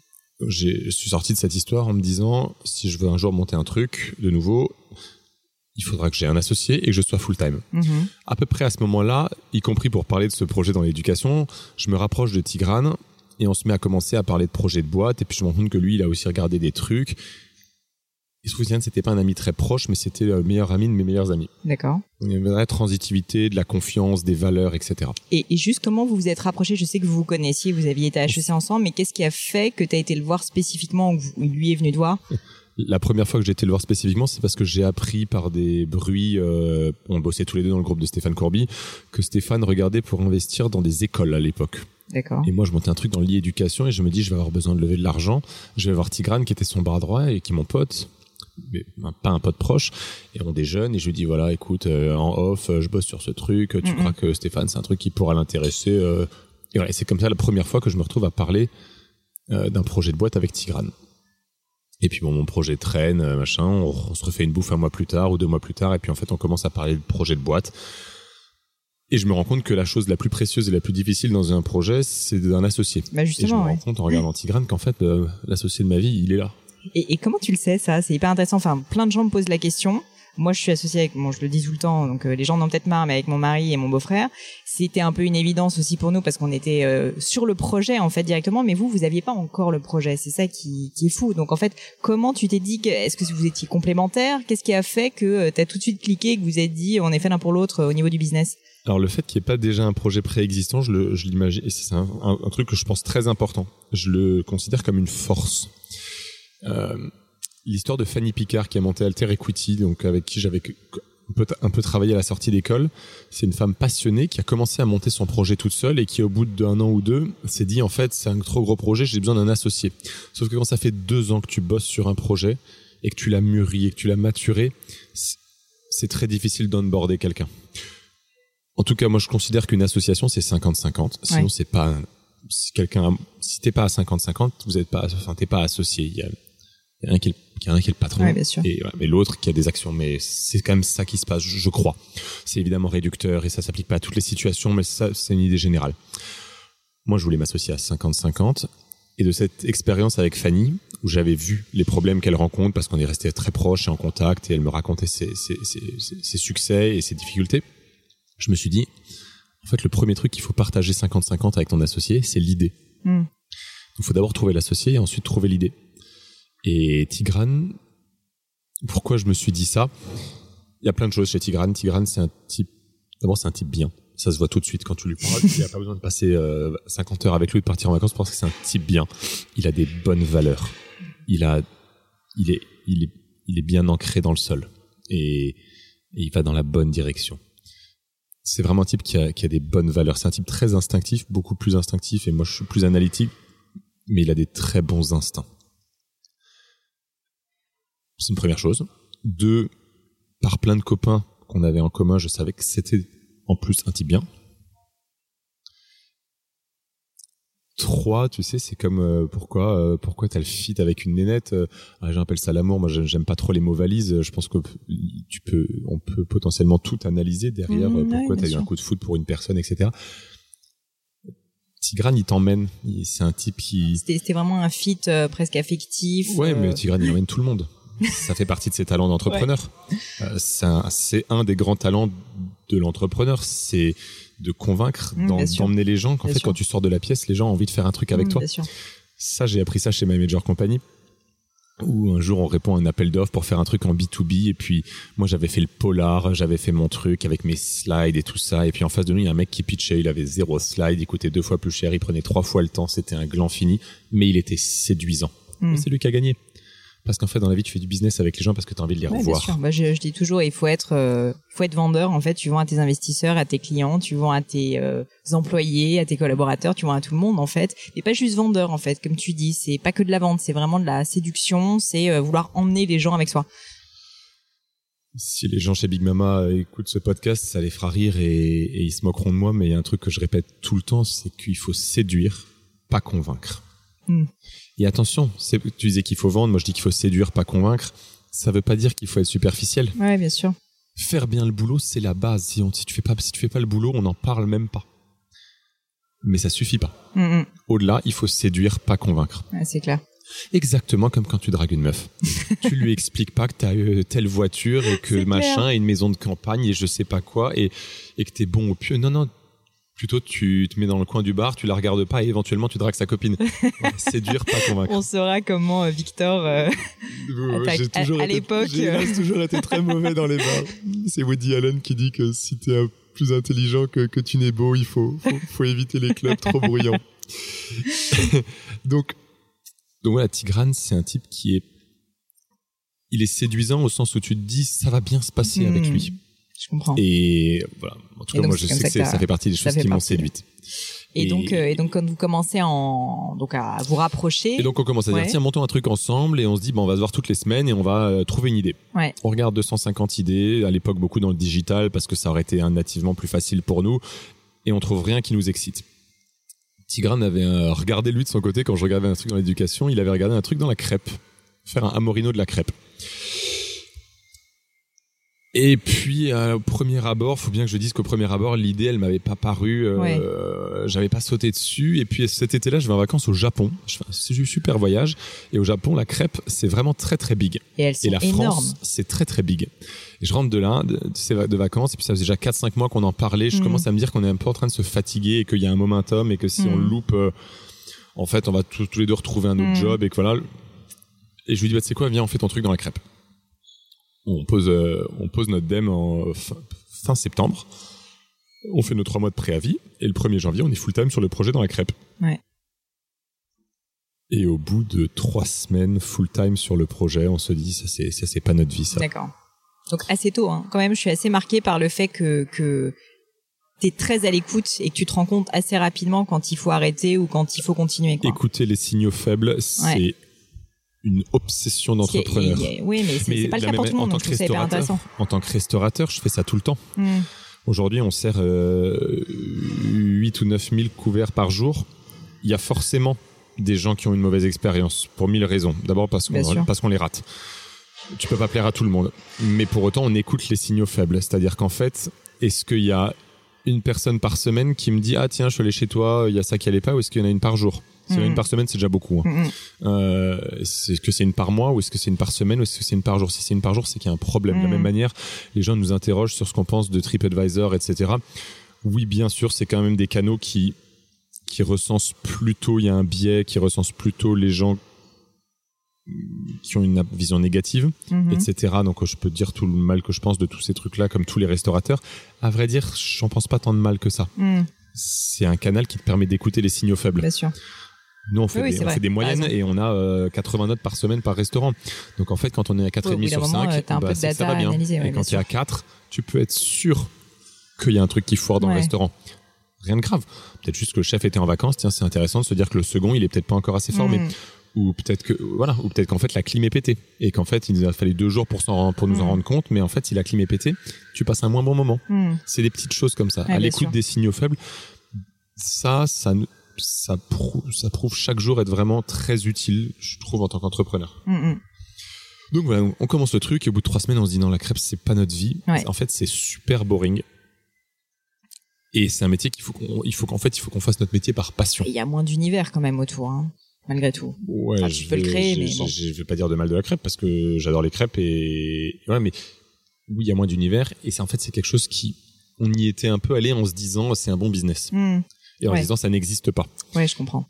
Je suis sorti de cette histoire en me disant, si je veux un jour monter un truc de nouveau, il faudra que j'ai un associé et que je sois full time. Mhm. À peu près à ce moment-là, y compris pour parler de ce projet dans l'éducation, je me rapproche de Tigrane et on se met à commencer à parler de projet de boîte et puis je me rends compte que lui, il a aussi regardé des trucs il se souvient que c'était pas un ami très proche, mais c'était le meilleur ami de mes meilleurs amis. D'accord. Il y avait une vraie transitivité, de la confiance, des valeurs, etc. Et, et, juste comment vous vous êtes rapprochés Je sais que vous vous connaissiez, vous aviez été à HEC ensemble, mais qu'est-ce qui a fait que tu as été le voir spécifiquement ou lui est venu te voir? La première fois que j'ai été le voir spécifiquement, c'est parce que j'ai appris par des bruits, euh, on bossait tous les deux dans le groupe de Stéphane Corby, que Stéphane regardait pour investir dans des écoles à l'époque. D'accord. Et moi, je montais un truc dans l'e-éducation et je me dis, je vais avoir besoin de lever de l'argent. Je vais voir Tigrane qui était son bras droit et qui est mon pote mais pas un pote proche et on déjeune et je lui dis voilà écoute euh, en off euh, je bosse sur ce truc tu crois que Stéphane c'est un truc qui pourra l'intéresser euh, et voilà. C'est comme ça la première fois que je me retrouve à parler d'un projet de boîte avec Tigrane. Et puis bon mon projet traîne machin on, se refait une bouffe un mois plus tard ou deux mois plus tard et puis en fait on commence à parler de projet de boîte. Et je me rends compte que la chose la plus précieuse et la plus difficile dans un projet, c'est d'un associé. Bah justement, et je me rends compte en regardant Tigrane qu'en fait, l'associé de ma vie, il est là. Et, et, comment tu le sais ça? C'est hyper intéressant. Enfin, plein de gens me posent la question. Moi, je suis associée avec, bon, je le dis tout le temps, donc euh, les gens en ont peut-être marre, mais avec mon mari et mon beau-frère, c'était un peu une évidence aussi pour nous parce qu'on était euh, sur le projet en fait directement. Mais vous, vous aviez pas encore le projet. C'est ça qui, qui, est fou. Donc en fait, comment tu t'es dit que, est-ce que vous étiez complémentaires? Qu'est-ce qui a fait que euh, tu as tout de suite cliqué, que vous êtes dit, on est fait l'un pour l'autre au niveau du business? Alors le fait qu'il n'y ait pas déjà un projet préexistant, je l'imagine, et c'est un, truc que je pense très important. Je le considère comme une force. Euh, l'histoire de Fanny Picard qui a monté Alter Equity, donc avec qui j'avais un peu, un peu travaillé à la sortie d'école. C'est une femme passionnée qui a commencé à monter son projet toute seule et qui, au bout d'un an ou deux, s'est dit en fait c'est un trop gros projet, j'ai besoin d'un associé. Sauf que quand ça fait deux ans que tu bosses sur un projet et que tu l'as mûri et que tu l'as maturé, c'est très difficile d'onboarder quelqu'un. En tout cas, moi je considère qu'une association c'est 50-50. Sinon c'est pas si quelqu'un si t'es pas à 50-50, vous êtes pas enfin t'es pas associé. Il y a il y a un qui est, qui est le patron et mais l'autre qui a des actions mais c'est quand même ça qui se passe je, crois. C'est évidemment réducteur et ça s'applique pas à toutes les situations mais ça c'est une idée générale. Moi je voulais m'associer à 50-50 et de cette expérience avec Fanny où j'avais vu les problèmes qu'elle rencontre parce qu'on est resté très proches et en contact et elle me racontait ses, ses, ses, ses succès et ses difficultés je me suis dit en fait le premier truc qu'il faut partager 50-50 avec ton associé c'est l'idée. Hmm. il faut d'abord trouver l'associé et ensuite trouver l'idée et Tigrane, pourquoi je me suis dit ça? Il y a plein de choses chez Tigrane. Tigrane, c'est un type. D'abord, c'est un type bien. Ça se voit tout de suite quand tu lui parles. Il n'y a pas besoin de passer 50 euh, heures avec lui, de partir en vacances, parce que c'est un type bien. Il a des bonnes valeurs. Il a, il est, il est, il est bien ancré dans le sol et, et il va dans la bonne direction. C'est vraiment un type qui a, qui a des bonnes valeurs. C'est un type très instinctif, beaucoup plus instinctif, et moi je suis plus analytique, mais il a des très bons instincts. C'est une première chose. Deux, par plein de copains qu'on avait en commun, je savais que c'était en plus un type bien. Trois, tu sais, c'est comme euh, pourquoi euh, pourquoi t'as le fit avec une nénette. Euh, ah, J'appelle ça l'amour. Moi, j'aime pas trop les mots valises. Je pense que tu peux, on peut potentiellement tout analyser derrière. Mmh, pourquoi t'as eu un coup de foot pour une personne, etc. Tigrane, il t'emmène. C'est un type qui. C'était vraiment un fit presque affectif. Ouais, mais Tigrane, il emmène tout le monde ça fait partie de ses talents d'entrepreneur. Euh, c'est un, des grands talents de l'entrepreneur, c'est de convaincre, mmh, d'emmener les gens qu'en fait, quand tu sors de la pièce, les gens ont envie de faire un truc avec mmh, toi. Ça, j'ai appris ça chez My Major Company où un jour on répond à un appel d'offres pour faire un truc en B2B et puis moi j'avais fait le polar, j'avais fait mon truc avec mes slides et tout ça et puis en face de nous il y a un mec qui pitchait, il avait zéro slide, il coûtait deux fois plus cher, il prenait trois fois le temps, c'était un gland fini mais il était séduisant. Mmh. C'est lui qui a gagné Parce qu'en fait, dans la vie, tu fais du business avec les gens parce que tu as envie de les Ouais, bien revoir. sûr. Bah, je, je dis toujours, il faut être, euh, faut être vendeur. En fait, tu vends à tes investisseurs, à tes clients, tu vends à tes euh, employés, à tes collaborateurs, tu vends à tout le monde en fait. Et pas juste vendeur en fait, comme tu dis. C'est pas que de la vente, c'est vraiment de la séduction. C'est euh, vouloir emmener les gens avec soi. Si les gens chez Big Mama écoutent ce podcast, ça les fera rire et, et ils se moqueront de moi, mais il y a un truc que je répète tout le temps, c'est qu'il faut séduire, pas convaincre. Hmm. Et attention, tu disais qu'il faut vendre, moi je dis qu'il faut séduire, pas convaincre. Ça veut pas dire qu'il faut être superficiel. Ouais, bien sûr. Faire bien le boulot, c'est la base. Si, on, si tu fais pas, si tu fais pas le boulot, on n'en parle même pas. Mais ça suffit pas. Au-delà, il faut séduire, pas convaincre. Ouais, c'est clair. Exactement comme quand tu dragues une meuf. tu lui expliques pas que t'as eu telle voiture et que machin clair. et une maison de campagne et je sais pas quoi et, et que t'es bon au pieu. Non, non. Plutôt, tu te mets dans le coin du bar, tu la regardes pas et éventuellement tu dragues sa copine. Séduire, pas convaincre. On saura comment euh, Victor. euh, Attaque. À- l'époque, j'ai toujours été très mauvais dans les bars. C'est Woody Allen qui dit que si t'es plus intelligent que, que tu n'es beau, il faut, faut, faut éviter les clubs trop bruyants. donc, donc voilà, Tigrane, c'est un type qui est, il est séduisant au sens où tu te dis ça va bien se passer avec Hmm. lui. Je comprends. Et voilà, en tout cas, moi je sais que ça fait partie des choses qui m'ont séduite. Et, Et- donc, euh, et donc, quand vous commencez en, donc à vous rapprocher. Et donc on commence à Ouais. dire tiens montons un truc ensemble et on se dit bon on va se voir toutes les semaines et on va euh, trouver une idée. Ouais. On regarde 250 idées, à l'époque beaucoup dans le digital parce que ça aurait été un nativement plus facile pour nous et on trouve rien qui nous excite. Tigrane avait euh, regardé lui de son côté quand je regardais un truc dans l'éducation, il avait regardé un truc dans la crêpe, faire un amorino de la crêpe. Et puis euh, au premier abord, faut bien que je dise qu'au premier abord, l'idée elle m'avait pas paru, euh, Ouais. j'avais pas sauté dessus. Et puis cet été-là, je vais en vacances au Japon. Je fais un super voyage et au Japon, la crêpe c'est vraiment très très big. Et elles sont Et la énormes. France, c'est très très big. Et je rentre de là, de, de ces va- de vacances, et puis ça faisait déjà 4-5 mois qu'on en parlait. Je Mhm. commence à me dire qu'on est un peu en train de se fatiguer et qu'il y a un momentum et que si on le loupe, euh, en fait, on va tous tous les deux retrouver un autre Mhm. job et que voilà. Et je lui dis, bah, tu sais quoi, viens, on fait ton truc dans la crêpe. On pose, euh, on pose notre DEM en fin, fin septembre. On fait nos trois mois de préavis et le 1er janvier, on est full time sur le projet dans la crêpe. Ouais. Et au bout de trois semaines full time sur le projet, on se dit ça c'est ça c'est pas notre vie ça. D'accord. Donc assez tôt, hein. quand même, je suis assez marquée par le fait que que t'es très à l'écoute et que tu te rends compte assez rapidement quand il faut arrêter ou quand il faut continuer. Quoi. Écouter les signaux faibles, c'est Ouais. Une obsession d'entrepreneur. Oui, mais c'est pas le cas pour tout le monde, en tant que restaurateur, en tant que restaurateur, je fais ça tout le temps. Hmm. Aujourd'hui, on sert euh, 8 ou 9 000 couverts par jour. Il y a forcément des gens qui ont une mauvaise expérience pour mille raisons. D'abord parce qu'on parce qu'on les rate. Tu peux pas plaire à tout le monde, mais pour autant, on écoute les signaux faibles. C'est-à-dire qu'en fait, est-ce qu'il y a une personne par semaine qui me dit ah tiens je suis allé chez toi il y a ça qui allait pas ou est-ce qu'il y en a une par jour? Mhm. une par semaine c'est déjà beaucoup hein. Mm, mm. Euh, est-ce que c'est une par mois ou est-ce que c'est une par semaine ou est-ce que c'est une par jour? Si c'est une par jour, c'est qu'il y a un problème. De la Mm. même manière, les gens nous interrogent sur ce qu'on pense de TripAdvisor, etc. Oui, bien sûr, c'est quand même des canaux qui qui recensent plutôt, il y a un biais qui recense plutôt les gens qui ont une vision négative, Mhm. etc. Donc je peux dire tout le mal que je pense de tous ces trucs-là, comme tous les restaurateurs. À vrai dire, j'en pense pas tant de mal que ça. Mm, C'est un canal qui te permet d'écouter les signaux faibles. Bien sûr. Nous, on fait, Oui, oui, des, c'est on vrai. fait des T'as moyennes et on a euh, 80 notes par semaine par restaurant. Donc en fait, quand on est à 4,5 Ouais, au bout d'un sur moment, 5, euh, que ça va bien. à analyser, ouais, et quand il y a 4, tu peux être sûr qu'il y a un truc qui foire dans Ouais. le restaurant. Rien de grave. Peut-être juste que le chef était en vacances. Tiens, c'est intéressant de se dire que le second, il est peut-être pas encore assez formé. Mm. Ou peut-être que voilà, ou peut-être qu'en fait la clim est pétée et qu'en fait il nous a fallu deux jours pour, nous en Mm. rendre compte. Mais en fait, si la clim est pétée, tu passes un moins bon moment. Mm. C'est des petites choses comme ça. Ouais, à l'écoute des signaux faibles, ça, ça, ne- ça prouve, ça prouve chaque jour être vraiment très utile, je trouve, en tant qu'entrepreneur. Mm, mm. Donc voilà, on commence le truc et au bout de trois semaines, on se dit non, la crêpe, c'est pas notre vie. Ouais. En fait, c'est super boring. Et c'est un métier qu'il faut qu'on, il faut qu'en fait, il faut qu'on fasse notre métier par passion. Il y a moins d'univers quand même autour, hein, malgré tout. Ouais, tu je peux le créer, mais bon. je vais pas dire de mal de la crêpe parce que j'adore les crêpes et ouais, mais oui, il y a moins d'univers et c'est en fait c'est quelque chose qui on y était un peu allé en se disant c'est un bon business Mm. Et en Ouais. disant ça n'existe pas. Ouais, je comprends.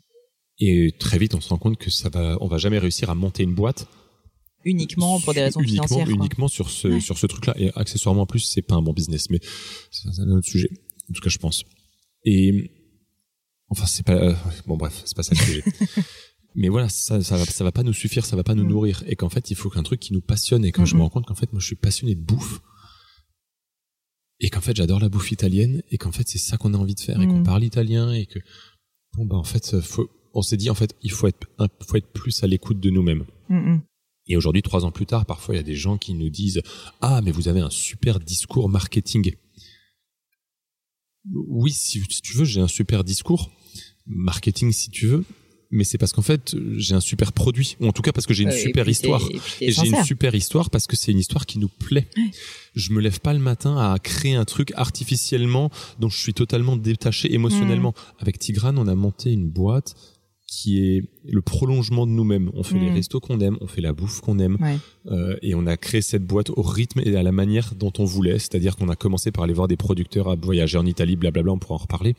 Et très vite, on se rend compte que ça va, on va jamais réussir à monter une boîte Uniquement pour des raisons uniquement, financières. quoi. uniquement sur ce, Ouais. sur ce truc-là. Et accessoirement, en plus, c'est pas un bon business, mais c'est un autre sujet. En tout cas, je pense. Et, enfin, c'est pas, euh, bon, bref, c'est pas ça le sujet. mais voilà, ça, ça, va, ça va pas nous suffire, ça va pas nous Mm. nourrir. Et qu'en fait, il faut qu'un truc qui nous passionne. Et quand je me rends compte qu'en fait, moi, je suis passionné de bouffe. Et qu'en fait, j'adore la bouffe italienne. Et qu'en fait, c'est ça qu'on a envie de faire. Et qu'on Mm. parle italien. Et que, bon, bah, en fait, faut, on s'est dit, en fait, il faut être, faut être plus à l'écoute de nous-mêmes. Mm, mm. Et aujourd'hui, trois ans plus tard, parfois, il y a des gens qui nous disent Ah, mais vous avez un super discours marketing. Oui, si, si tu veux, j'ai un super discours marketing, si tu veux. Mais c'est parce qu'en fait, j'ai un super produit. Ou en tout cas, parce que j'ai une super histoire. et j'ai une super histoire parce que c'est une histoire qui nous plaît. Je me lève pas le matin à créer un truc artificiellement dont je suis totalement détaché émotionnellement. Mm. Avec Tigrane, on a monté une boîte qui est le prolongement de nous-mêmes. On fait les Mm. restos qu'on aime, on fait la bouffe qu'on aime, Ouais. euh, et on a créé cette boîte au rythme et à la manière dont on voulait. C'est-à-dire qu'on a commencé par aller voir des producteurs à voyager en Italie, blablabla, on pourra en reparler.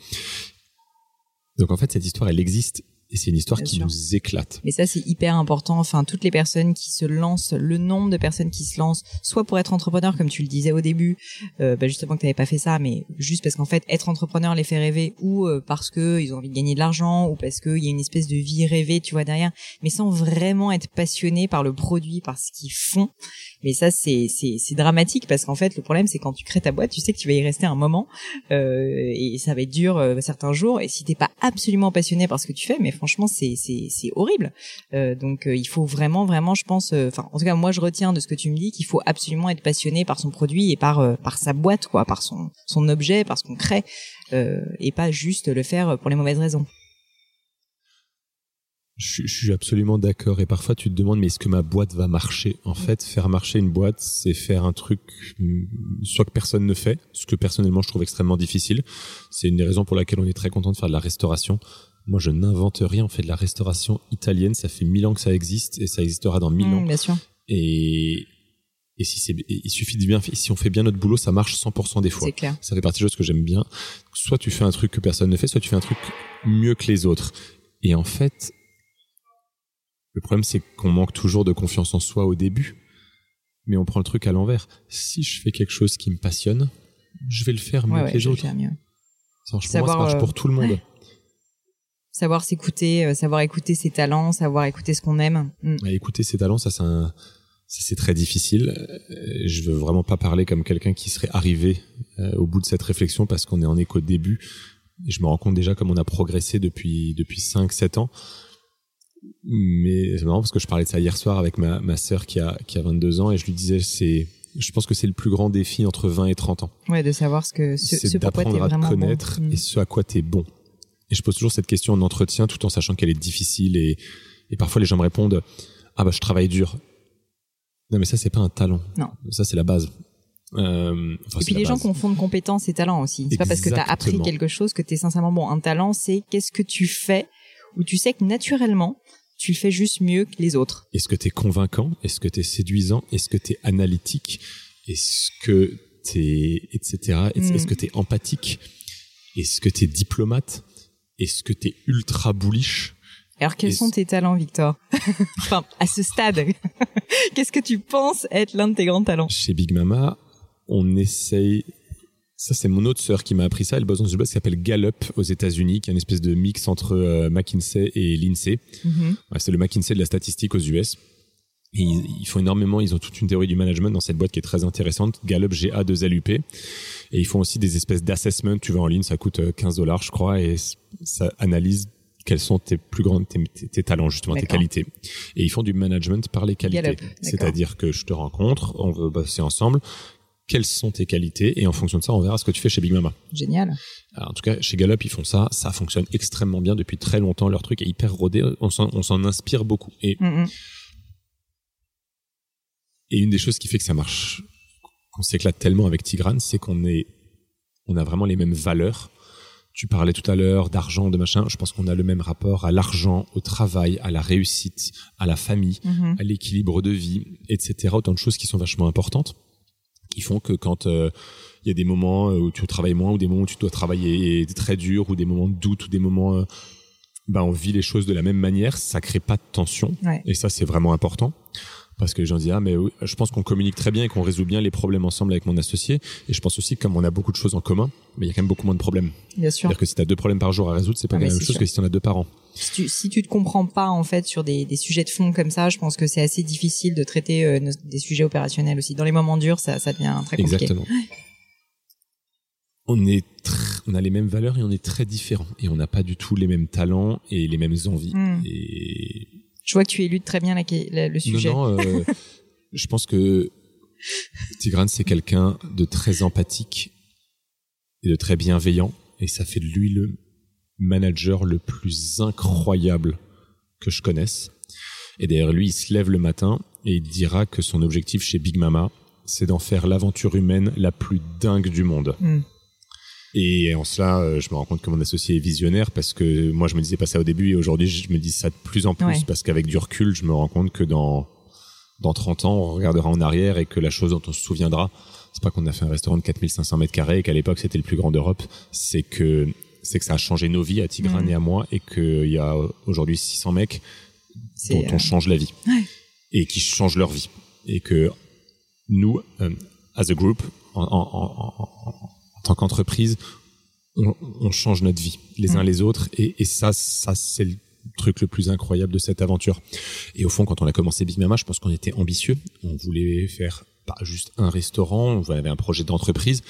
Donc en fait, cette histoire, elle existe. Et c'est une histoire Bien qui sûr. nous éclate. Mais ça, c'est hyper important. Enfin, toutes les personnes qui se lancent, le nombre de personnes qui se lancent, soit pour être entrepreneur, comme tu le disais au début, euh, bah justement que tu n'avais pas fait ça, mais juste parce qu'en fait, être entrepreneur les fait rêver, ou euh, parce que ils ont envie de gagner de l'argent, ou parce qu'il y a une espèce de vie rêvée, tu vois, derrière, mais sans vraiment être passionné par le produit, par ce qu'ils font. Mais ça, c'est c'est dramatique parce qu'en fait, le problème, c'est quand tu crées ta boîte, tu sais que tu vas y rester un moment, euh, et ça va être dur euh, certains jours. Et si t'es pas absolument passionné par ce que tu fais, mais franchement, c'est c'est c'est horrible. Euh, donc, euh, il faut vraiment, vraiment, je pense, euh, enfin, en tout cas, moi, je retiens de ce que tu me dis qu'il faut absolument être passionné par son produit et par euh, par sa boîte, quoi, par son son objet, par ce qu'on crée, et pas juste le faire pour les mauvaises raisons. Je, suis- je suis absolument d'accord. Et parfois, tu te demandes, mais est-ce que ma boîte va marcher? En fait, faire marcher une boîte, c'est faire un truc hum, soit que personne ne fait, ce que personnellement je trouve extrêmement difficile. C'est une des raisons pour laquelle on est très content de faire de la restauration. Moi, je n'invente rien. On fait de la restauration italienne. Ça fait mille ans que ça existe et ça existera dans mille Mmh, ans. bien sûr. Et, et si c'est, il suffit de bien, si on fait bien notre boulot, ça marche 100% des fois. C'est clair. Ça fait partie des choses que j'aime bien. Soit tu fais un truc que personne ne fait, soit tu fais un truc mieux que les autres. Et en fait, le problème c'est qu'on manque toujours de confiance en soi au début. Mais on prend le truc à l'envers. Si je fais quelque chose qui me passionne, je vais le faire mieux Ouais, que ouais, les autres. faire mieux. Ça marche pour Savoir, moi, ça marche pour tout le monde. Savoir s'écouter, euh, savoir écouter ses talents, savoir écouter ce qu'on aime. Mm. Écouter ses talents, ça c'est un, ça c'est très difficile. Euh, Je veux vraiment pas parler comme quelqu'un qui serait arrivé euh, au bout de cette réflexion parce qu'on est en éco début. Et je me rends compte déjà comme on a progressé depuis depuis 5 7 ans. Mais c'est marrant parce que je parlais de ça hier soir avec ma ma sœur qui a qui a 22 ans et je lui disais c'est je pense que c'est le plus grand défi entre 20 et 30 ans. Ouais, de savoir ce que ce, ce pourquoi t'es d'apprendre à te vraiment bon. connaître Mm. et ce à quoi t'es bon. Et je pose toujours cette question en entretien tout en sachant qu'elle est difficile et, et parfois les gens me répondent ah bah je travaille dur. Non mais ça c'est pas un talent. Non. Ça c'est la base. Euh, enfin, Et puis les gens confondent compétences et talents aussi. C'est pas parce que t'as appris Exactement. quelque chose que t'es sincèrement bon. Un talent, c'est qu'est-ce que tu fais où tu sais que naturellement tu le fais juste mieux que les autres. Est-ce que t'es convaincant? Est-ce que t'es séduisant? Est-ce que t'es analytique? Est-ce que t'es etc. Est-ce Mm. que t'es empathique? Est-ce que t'es diplomate? Est-ce que t'es ultra bullish? Alors quels sont tes talents, Victor? Enfin, à ce stade, qu'est-ce que tu penses être l'un de tes grands talents? Chez Big Mama, on essaye. Ça, c'est mon autre sœur qui m'a appris ça. Elle bosse dans une boîte qui s'appelle Gallup aux États-Unis, qui est une espèce de mix entre euh, McKinsey et l'INSEE. Mhm. Ouais, c'est le McKinsey de la statistique aux US. Et ils, ils font énormément, ils ont toute une théorie du management dans cette boîte qui est très intéressante, Gallup GA2LUP. Et ils font aussi des espèces d'assessment, tu vas en ligne, ça coûte euh, 15 dollars, je crois, et ça analyse quels sont tes plus grands, tes, tes- talents, justement, tes qualités. Et ils font du management par les qualités. C'est-à-dire que je te rencontre, on veut bosser ensemble, quelles sont tes qualités, et en fonction de ça, on verra ce que tu fais chez Big Mama. Génial. Alors, en tout cas, chez Gallup, ils font ça. Ça fonctionne extrêmement bien depuis très longtemps. Leur truc est hyper rodé. On s'en, inspire beaucoup. Et, Mm, mm. et une des choses qui fait que ça marche, qu'on s'éclate tellement avec Tigrane, c'est qu'on est, on a vraiment les mêmes valeurs. Tu parlais tout à l'heure d'argent, de machin. Je pense qu'on a le même rapport à l'argent, au travail, à la réussite, à la famille, Mhm. à l'équilibre de vie, etc. Autant de choses qui sont vachement importantes, qui font que quand euh, il y a des moments euh, où tu travailles moins, ou des moments où tu dois travailler très dur, ou des moments de doute, ou des moments, euh, ben on vit les choses de la même manière, ça crée pas de tension. Ouais. Et ça, c'est vraiment important. Parce que les gens disent ah mais oui, je pense qu'on communique très bien et qu'on résout bien les problèmes ensemble avec mon associé et je pense aussi que comme on a beaucoup de choses en commun mais il y a quand même beaucoup moins de problèmes Bien sûr. c'est-à-dire que si tu as deux problèmes par jour à résoudre c'est pas Ah, la même chose sûr. que si tu en as deux par an Si tu, si tu te comprends pas en fait sur des, des sujets de fond comme ça, je pense que c'est assez difficile de traiter euh, des sujets opérationnels aussi. Dans les moments durs, ça, ça devient très compliqué. exactement on est tr- on a les mêmes valeurs et on est très différents et on n'a pas du tout les mêmes talents et les mêmes envies Hmm. et Je vois que tu éludes très bien la, la- le sujet. Non, non, euh, je pense que Tigrane, c'est quelqu'un de très empathique et de très bienveillant. Et ça fait de lui le manager le plus incroyable que je connaisse. Et d'ailleurs, lui, il se lève le matin et il dira que son objectif chez Big Mama, c'est d'en faire l'aventure humaine la plus dingue du monde. Hmm. Et en cela, euh, je me rends compte que mon associé est visionnaire parce que moi, je me disais pas ça au début et aujourd'hui, je me dis ça de plus en plus Ouais. parce qu'avec du recul, je me rends compte que dans, dans 30 ans, on regardera en arrière et que la chose dont on se souviendra, c'est pas qu'on a fait un restaurant de 4500 mètres carrés et qu'à l'époque, c'était le plus grand d'Europe. C'est que, c'est que ça a changé nos vies à Tigrane Mhm. et à moi et qu'il y a aujourd'hui 600 mecs dont on euh, change la vie Ouais. et qui changent leur vie et que nous, euh, as a group, en- en- en tant qu'entreprise, on, on change notre vie les uns Mm. les autres et, et ça, ça c'est le truc le plus incroyable de cette aventure. Et au fond, quand on a commencé Big Mama, je pense qu'on était ambitieux. On voulait faire pas juste un restaurant, on avait un projet d'entreprise.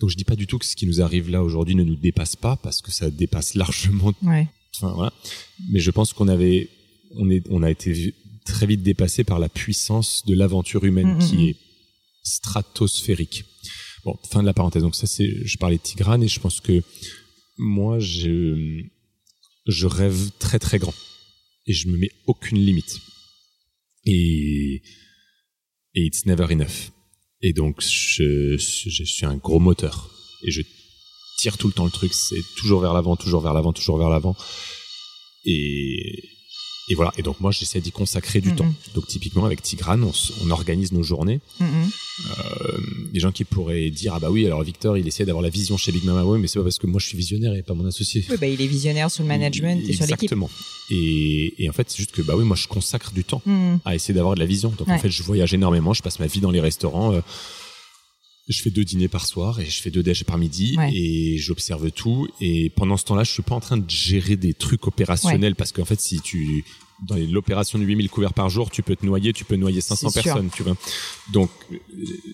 Donc je dis pas du tout que ce qui nous arrive là aujourd'hui ne nous dépasse pas parce que ça dépasse largement Ouais. Enfin, voilà. Mais je pense qu'on avait, on est, on a été très vite dépassé par la puissance de l'aventure humaine Mm, mm, qui est stratosphérique. Bon, fin de la parenthèse. Donc ça, c'est, je parlais de Tigrane et je pense que moi, je, je rêve très très grand et je me mets aucune limite. Et, et it's never enough. Et donc, je, je suis un gros moteur et je tire tout le temps le truc. C'est toujours vers l'avant, toujours vers l'avant, toujours vers l'avant. Et, et voilà. Et donc, moi, j'essaie d'y consacrer du Mhm. temps. Donc, typiquement, avec Tigrane, on, on organise nos journées. Mm, mm. Euh, des gens qui pourraient dire, ah bah oui, alors Victor, il essaie d'avoir la vision chez Big Mama. Oui, mais c'est pas parce que moi, je suis visionnaire et pas mon associé. Oui, bah, il est visionnaire sur le management et sur l'équipe. Exactement. Et, et en fait, c'est juste que, bah oui, moi, je consacre du temps Mm. à essayer d'avoir de la vision. Donc en fait, je voyage énormément, je passe ma vie dans les restaurants. euh, je fais deux dîners par soir et je fais deux déj par midi Ouais. et j'observe tout. Et pendant ce temps-là, je suis pas en train de gérer des trucs opérationnels parce qu'en fait, si tu dans l'opération de 8000 couverts par jour, tu peux te noyer, tu peux noyer 500 C'est sûr. personnes, tu vois. Donc, euh,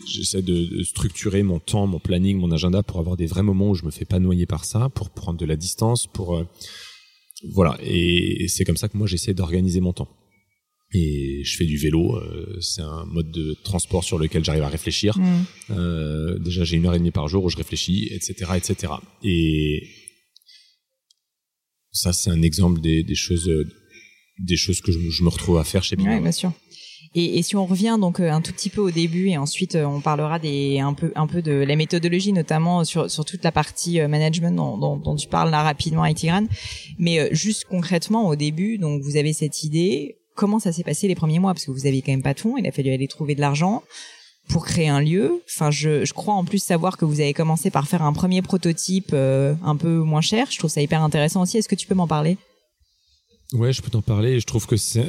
j'essaie de, de structurer mon temps, mon planning, mon agenda pour avoir des vrais moments où je me fais pas noyer par ça, pour prendre de la distance, pour euh, voilà. Et c'est comme ça que moi j'essaie d'organiser mon temps. Et je fais du vélo, euh, c'est un mode de transport sur lequel j'arrive à réfléchir. Mm. Euh, déjà, j'ai une heure et demie par jour où je réfléchis, etc., etc. Et ça, c'est un exemple des, des choses, euh, des choses que je, je me retrouve à faire chez Ouais, Mama. bien sûr. Et, et si on revient donc euh, un tout petit peu au début et ensuite euh, on parlera des un peu un peu de la méthodologie notamment sur sur toute la partie management dont, dont, dont tu parles là rapidement avec. Mais juste concrètement au début, donc vous avez cette idée. Comment ça s'est passé les premiers mois? Parce que vous aviez quand même pas tout. Il a fallu aller trouver de l'argent pour créer un lieu. Enfin, je, je crois en plus savoir que vous avez commencé par faire un premier prototype euh, un peu moins cher. Je trouve ça hyper intéressant aussi. Est-ce que tu peux m'en parler? Ouais, je peux t'en parler je trouve que c'est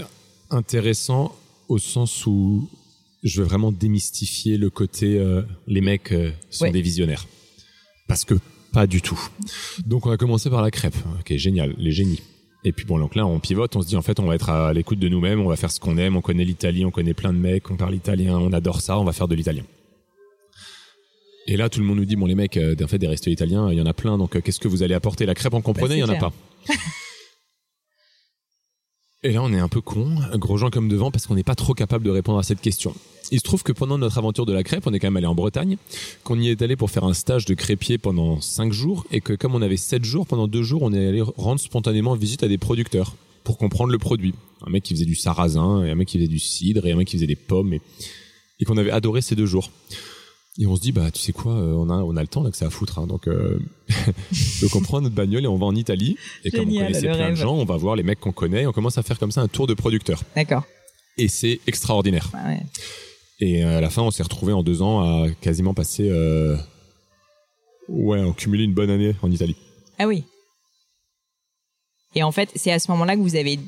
intéressant au sens où je veux vraiment démystifier le côté euh, les mecs euh, sont Ouais. des visionnaires. Parce que pas du tout. Donc on a commencé par la crêpe. Ok, génial, les génies. Et puis bon, donc là on pivote, on se dit en fait on va être à l'écoute de nous-mêmes, on va faire ce qu'on aime, on connaît l'Italie, on connaît plein de mecs, on parle italien, on adore ça, on va faire de l'italien. Et là tout le monde nous dit bon les mecs, euh, en fait des restos italiens, il y en a plein, donc euh, qu'est-ce que vous allez apporter? La crêpe on comprenait, il Bah, y en a pas. Et là, on est un peu con, gros gens comme devant, parce qu'on n'est pas trop capable de répondre à cette question. Il se trouve que pendant notre aventure de la crêpe, on est quand même allé en Bretagne, qu'on y est allé pour faire un stage de crêpier pendant cinq jours, et que comme on avait sept jours, pendant deux jours, on est allé rendre spontanément visite à des producteurs pour comprendre le produit. Un mec qui faisait du sarrasin, et un mec qui faisait du cidre, et un mec qui faisait des pommes, et qu'on avait adoré ces deux jours. Et on se dit, bah, tu sais quoi, euh, on a, on a le temps là que ça à foutre, hein, donc, euh, donc on prend notre bagnole et on va en Italie. Et comme on connaissait le plein de rêve. gens, on va voir les mecs qu'on connaît, et on commence à faire comme ça un tour de producteurs. D'accord. Et c'est extraordinaire. Ouais. Et euh, à la fin, on s'est retrouvé en deux ans à quasiment passer, euh, ouais, en cumulé une bonne année en Italie. Ah oui. Et en fait, c'est à ce moment-là que vous avez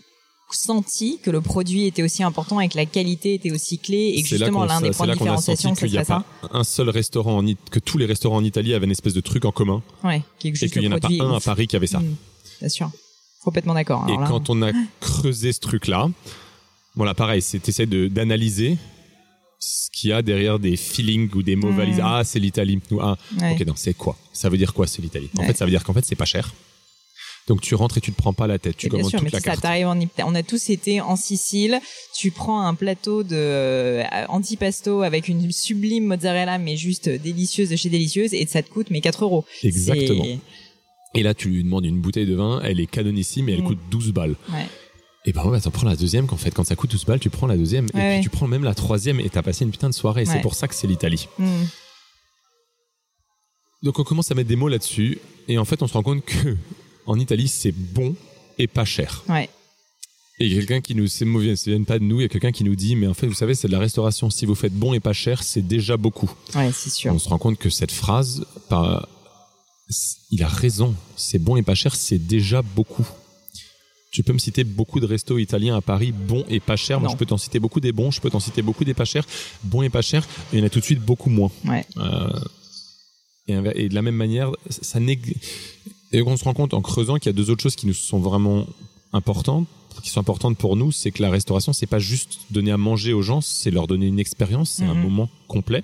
senti que le produit était aussi important et que la qualité était aussi clé et que C'est là justement l'un des c'est points de là différenciation senti ce qu'il n'y a serait ça pas un seul restaurant en que tous les restaurants en Italie avaient une espèce de truc en commun ouais et qu'il n'y en a pas un à. Paris qui avait ça. Mm, bien sûr complètement d'accord Et là, quand on a creusé ce truc-là, voilà, pareil, c'est t'essaies de d'analyser ce qu'il y a derrière des feelings ou des mots Mm. valises. Ah, c'est l'Italie. Ou ah, ouais. ok, non, c'est quoi? Ça veut dire quoi, c'est l'Italie? En Ouais. fait, ça veut dire qu'en fait, c'est pas cher. Donc tu rentres et tu te prends pas la tête. Tu Et bien commandes sûr, mais la ça, carte. t'arrives en on a tous été en Sicile, tu prends un plateau de euh, antipasto avec une sublime mozzarella, mais juste délicieuse de chez délicieuse, et ça te coûte mais 4 euros. Exactement. Et là, tu lui demandes une bouteille de vin, elle est canonissime et elle Mm. coûte 12 balles. Ouais. Et ben ouais, t'en prends la deuxième, qu'en fait, quand ça coûte 12 balles, tu prends la deuxième, et puis tu prends même la troisième, et t'as passé une putain de soirée. Ouais. C'est pour ça que c'est l'Italie. Mm. Donc on commence à mettre des mots là-dessus, et en fait, on se rend compte que en Italie, c'est bon et pas cher. Ouais. Et quelqu'un qui nous, c'est mauvais, ça vient pas de nous, il y a quelqu'un qui nous dit, mais en fait, vous savez, c'est de la restauration. Si vous faites bon et pas cher, c'est déjà beaucoup. Ouais, c'est sûr. On se rend compte que cette phrase, il a raison. C'est bon et pas cher, c'est déjà beaucoup. Tu peux me citer beaucoup de restos italiens à Paris, bons et pas chers. Moi, je peux t'en citer beaucoup des bons, je peux t'en citer beaucoup des pas chers. Bons et pas chers, il y en a tout de suite beaucoup moins. Ouais. Euh, et, de la même manière, ça nég- Et on se rend compte en creusant qu'il y a deux autres choses qui nous sont vraiment importantes, qui sont importantes pour nous, c'est que la restauration, c'est pas juste donner à manger aux gens, c'est leur donner une expérience, c'est un Mhm. moment complet.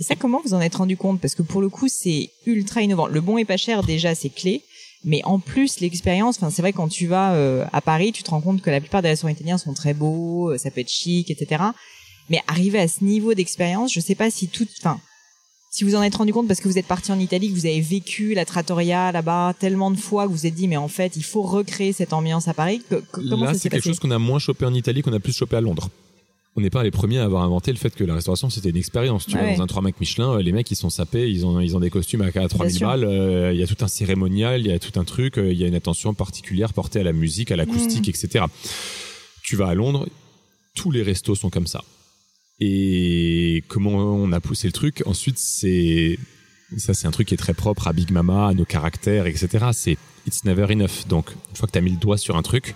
Et ça, comment vous en êtes rendu compte? Parce que pour le coup, c'est ultra innovant. Le bon et pas cher, déjà, c'est clé. Mais en plus, l'expérience, enfin, c'est vrai quand tu vas euh, à Paris, tu te rends compte que la plupart des restaurants italiens sont très beaux, euh, ça peut être chic, etc. Mais arriver à ce niveau d'expérience, je sais pas si tout, enfin, si vous en êtes rendu compte parce que vous êtes parti en Italie, que vous avez vécu la trattoria là-bas tellement de fois que vous vous êtes dit, mais en fait, il faut recréer cette ambiance à Paris. Que- que- comment Là, c'est quelque chose qu'on a moins chopé en Italie, qu'on a plus chopé à Londres. On n'est pas les premiers à avoir inventé le fait que la restauration c'était une expérience. Tu vois, ouais. dans un 3 Mac Michelin, euh, les mecs ils sont sapés, ils ont ils ont des costumes à 3000 sûr. balles. euh, Il y a tout un cérémonial, il y a tout un truc, euh, il y a une attention particulière portée à la musique, à l'acoustique, etc. Tu vas à Londres, tous les restos sont comme ça. Et comment on a poussé le truc Ensuite, c'est ça, c'est un truc qui est très propre à Big Mama, à nos caractères, etc. C'est it's never enough. Donc, une fois que tu as mis le doigt sur un truc,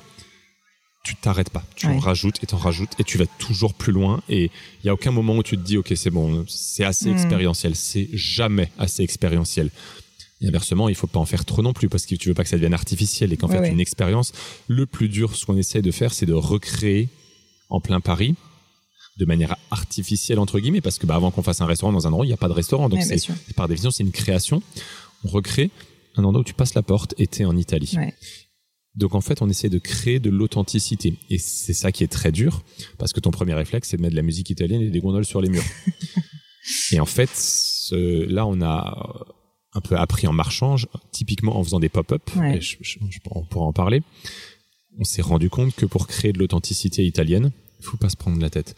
tu t'arrêtes pas. Tu en rajoutes et t'en rajoutes et tu vas toujours plus loin. Et il y a aucun moment où tu te dis, ok, c'est bon, c'est assez Mm. expérientiel. C'est jamais assez expérientiel. Et inversement, il faut pas en faire trop non plus parce que tu veux pas que ça devienne artificiel et qu'en Ouais, fait, ouais. une expérience, le plus dur, ce qu'on essaie de faire, c'est de recréer en plein Paris de manière artificielle entre guillemets parce que bah, avant qu'on fasse un restaurant dans un endroit il n'y a pas de restaurant. Donc Ouais, c'est par définition c'est une création. On recrée un endroit où tu passes la porte et t'es en Italie. Ouais. donc en fait on essaie de créer de l'authenticité. Et c'est ça qui est très dur parce que ton premier réflexe c'est de mettre de la musique italienne et des gondoles sur les murs. Et en fait ce- là on a un peu appris en marchant typiquement en faisant des pop-up. Ouais. on pourra en parler. On s'est rendu compte que pour créer de l'authenticité italienne il faut pas se prendre la tête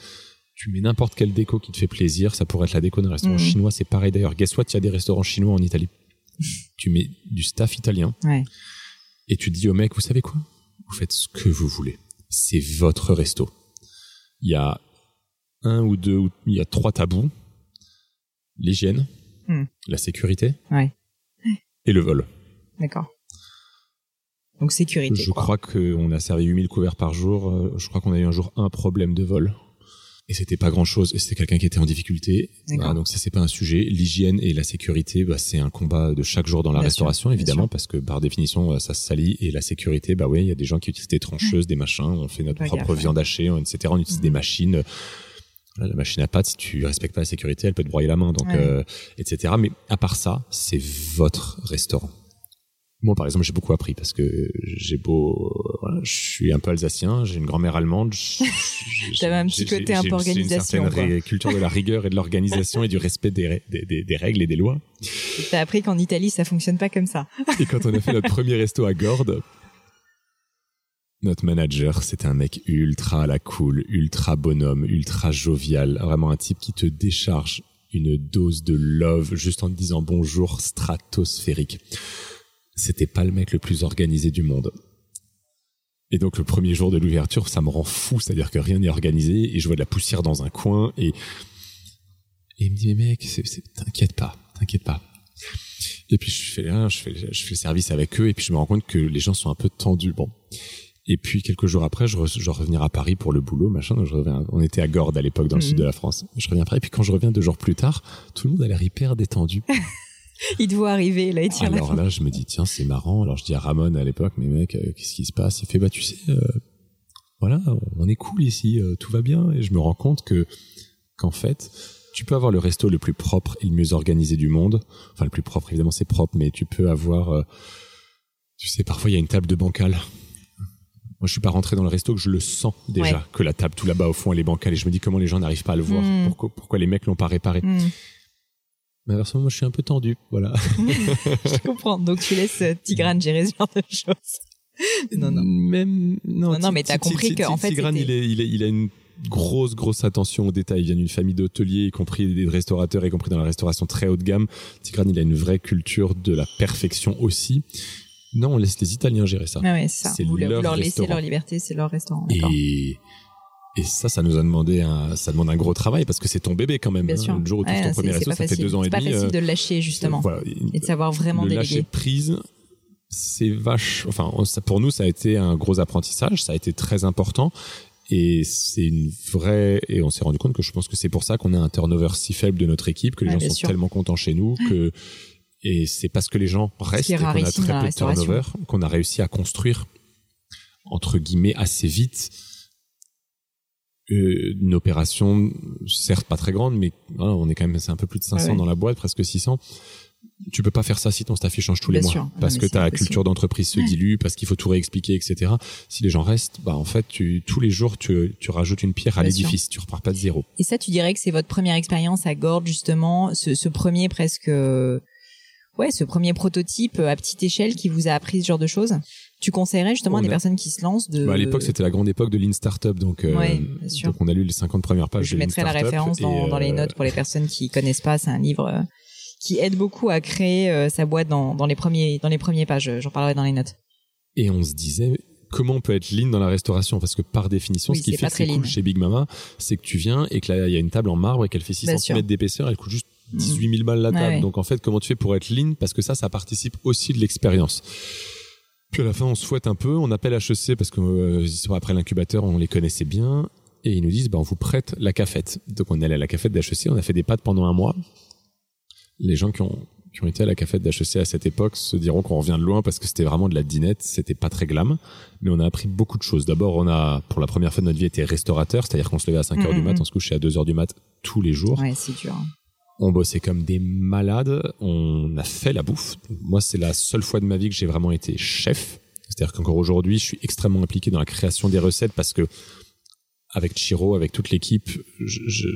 tu mets n'importe quelle déco qui te fait plaisir, ça pourrait être la déco d'un restaurant Mhm. chinois, c'est pareil d'ailleurs. Guess what, il y a des restaurants chinois en Italie. tu mets du staff italien Ouais. et tu dis au mec, vous savez quoi? Vous faites ce que vous voulez. C'est votre resto. Il y a un ou deux, il y a trois tabous. L'hygiène, Mhm. la sécurité Ouais. et le vol. D'accord. Donc sécurité. Je quoi. crois qu'on a servi 8000 couverts par jour. Euh, Je crois qu'on a eu un jour un problème de vol. Et c'était pas grand chose. Et c'était quelqu'un qui était en difficulté. Donc ça, c'est pas un sujet. L'hygiène et la sécurité, bah, c'est un combat de chaque jour dans la Bien restauration, sûr, évidemment, parce que par définition, euh, ça se salit. Et la sécurité, bah oui, il y a des gens qui utilisent des trancheuses, des machins. On fait notre propre ouais. viande hachée, etc. On utilise Mhm. des machines. Voilà, la machine à pâte, si tu respectes pas la sécurité, elle peut te broyer la main, donc Ouais. euh, etc. Mais à part ça, c'est votre restaurant. Moi, par exemple, j'ai beaucoup appris parce que j'ai beau, euh, voilà, je suis un peu alsacien, j'ai une grand-mère allemande. T'avais un petit côté un peu une- j'ai organisation, Une certaine culture de la rigueur et de l'organisation et du respect des, des- des règles et des lois. T'as appris qu'en Italie, ça fonctionne pas comme ça. Et quand on a fait notre premier resto à Gordes, notre manager, c'était un mec ultra à la cool, ultra bonhomme, ultra jovial, vraiment un type qui te décharge une dose de love juste en te disant bonjour stratosphérique. C'était pas le mec le plus organisé du monde. Et donc le premier jour de l'ouverture, ça me rend fou, c'est-à-dire que rien n'est organisé et je vois de la poussière dans un coin et, et il me dit mais mec, c'est- c'est- t'inquiète pas, t'inquiète pas. Et puis je fais, hein, je fais, je fais le service avec eux et puis je me rends compte que les gens sont un peu tendus. Bon. Et puis quelques jours après, je, re- je à Paris pour le boulot, machin. donc je reviens, on était à Gordes à l'époque dans le Mhm. sud de la France. Je reviens après, et puis quand je reviens deux jours plus tard, tout le monde a l'air hyper détendu. Il te voit arriver, là, il tire la Alors là, je me dis tiens, c'est marrant. Alors je dis à Ramon à l'époque, mais mec, euh, qu'est-ce qui se passe? Il fait bah tu sais, euh, voilà, on est cool ici, euh, tout va bien. Et je me rends compte que qu'en fait, tu peux avoir le resto le plus propre et le mieux organisé du monde. Enfin, le plus propre, évidemment, c'est propre, mais tu peux avoir, tu sais, parfois il y a une table de bancal. Moi, je suis pas rentré dans le resto que je le sens déjà Ouais. que la table tout là-bas au fond elle est bancale et je me dis comment les gens n'arrivent pas à le voir? Mm. Pourquoi, pourquoi les mecs l'ont pas réparé? Hmm, Mais inversement, moi, je suis un peu tendu, voilà. je comprends. Donc tu laisses euh, Tigrane gérer ce genre de choses. Non, non. Même, non, Non, non, mais t'as compris qu'en fait, Tigrane, il, est, il, est- il a une grosse, grosse attention aux détails. Il vient d'une famille d'hôteliers, y compris des restaurateurs, y compris dans la restauration très haut de gamme. Tigrane, il a une vraie culture de la perfection aussi. Non, on laisse les Italiens gérer ça. Ah ouais, c'est ça. Vous, le- leur leur laissez restaurant. leur liberté, c'est leur restaurant. Et, et ça, ça nous a demandé un, ça demande un gros travail parce que c'est ton bébé quand même. Bien hein. sûr. Le jour où tu Ouais, ton premier pas ça fait facile. deux ans et C'est pas demi. facile euh, de le lâcher, justement. voilà. Et de savoir vraiment le déléguer. lâcher prise, c'est vache. Enfin, ça, pour nous, ça a été un gros apprentissage. Ça a été très important. Et c'est une vraie, et on s'est rendu compte que je pense que c'est pour ça qu'on a un turnover si faible de notre équipe, que les Ouais, gens sont sûr. tellement contents chez nous, que, et c'est parce que les gens restent et qu'on a très peu de turnover qu'on a réussi à construire, entre guillemets, assez vite, euh, une opération, certes pas très grande, mais hein, on est quand même, c'est un peu plus de 500 Ouais, ouais. dans la boîte, presque 600. Tu peux pas faire ça si ton staff change tous les mois. sûr. Parce que ta culture d'entreprise se dilue, parce qu'il faut tout réexpliquer, etc. Si les gens restent, bah en fait, tu, tous les jours, tu, tu rajoutes une pierre à l'édifice. Tu repars pas de zéro. Et ça, tu dirais que c'est votre première expérience à Gordes, justement, ce, ce premier presque, euh, ouais, ce premier prototype à petite échelle qui vous a appris ce genre de choses? Tu conseillerais justement à On des a- personnes qui se lancent de. Bah, à l'époque, c'était la grande époque de Lean Startup, donc, euh, Ouais, bien sûr. donc on a lu les 50 premières pages Je de Lean mettrai la référence dans, les euh, notes pour les personnes qui connaissent pas. C'est un livre euh, qui aide beaucoup à créer euh, sa boîte dans, dans les premiers dans les premiers pages. J'en parlerai dans les notes. Et on se disait, comment on peut être lean dans la restauration? Parce que par définition, Oui, ce qui fait très cool chez Big Mama, c'est que tu viens et que là, il y a une table en marbre et qu'elle fait 6 Bien cm d'épaisseur, elle coûte juste Mhm. 18 000 balles la table. ouais. Donc en fait, comment tu fais pour être lean? Parce que ça, ça participe aussi de l'expérience. Puis à la fin, on se fouette un peu, on appelle HEC parce que euh, après l'incubateur, on les connaissait bien. Et ils nous disent, bah, on vous prête la cafette. Donc on est allé à la cafette d'HEC, on a fait des pâtes pendant un mois. Les gens qui ont, qui ont été à la cafette d'HEC à cette époque se diront qu'on revient de loin parce que c'était vraiment de la dinette, c'était pas très glam. Mais on a appris beaucoup de choses. D'abord, on a, pour la première fois de notre vie, été restaurateur, c'est-à-dire qu'on se levait à 5 heures du mat, on se couchait à 2 heures du mat tous les jours. Ouais, c'est dur. On bossait comme des malades. On a fait la bouffe. Moi, c'est la seule fois de ma vie que j'ai vraiment été chef. C'est-à-dire qu'encore aujourd'hui, je suis extrêmement impliqué dans la création des recettes parce que avec Chiro, avec toute l'équipe, je, je,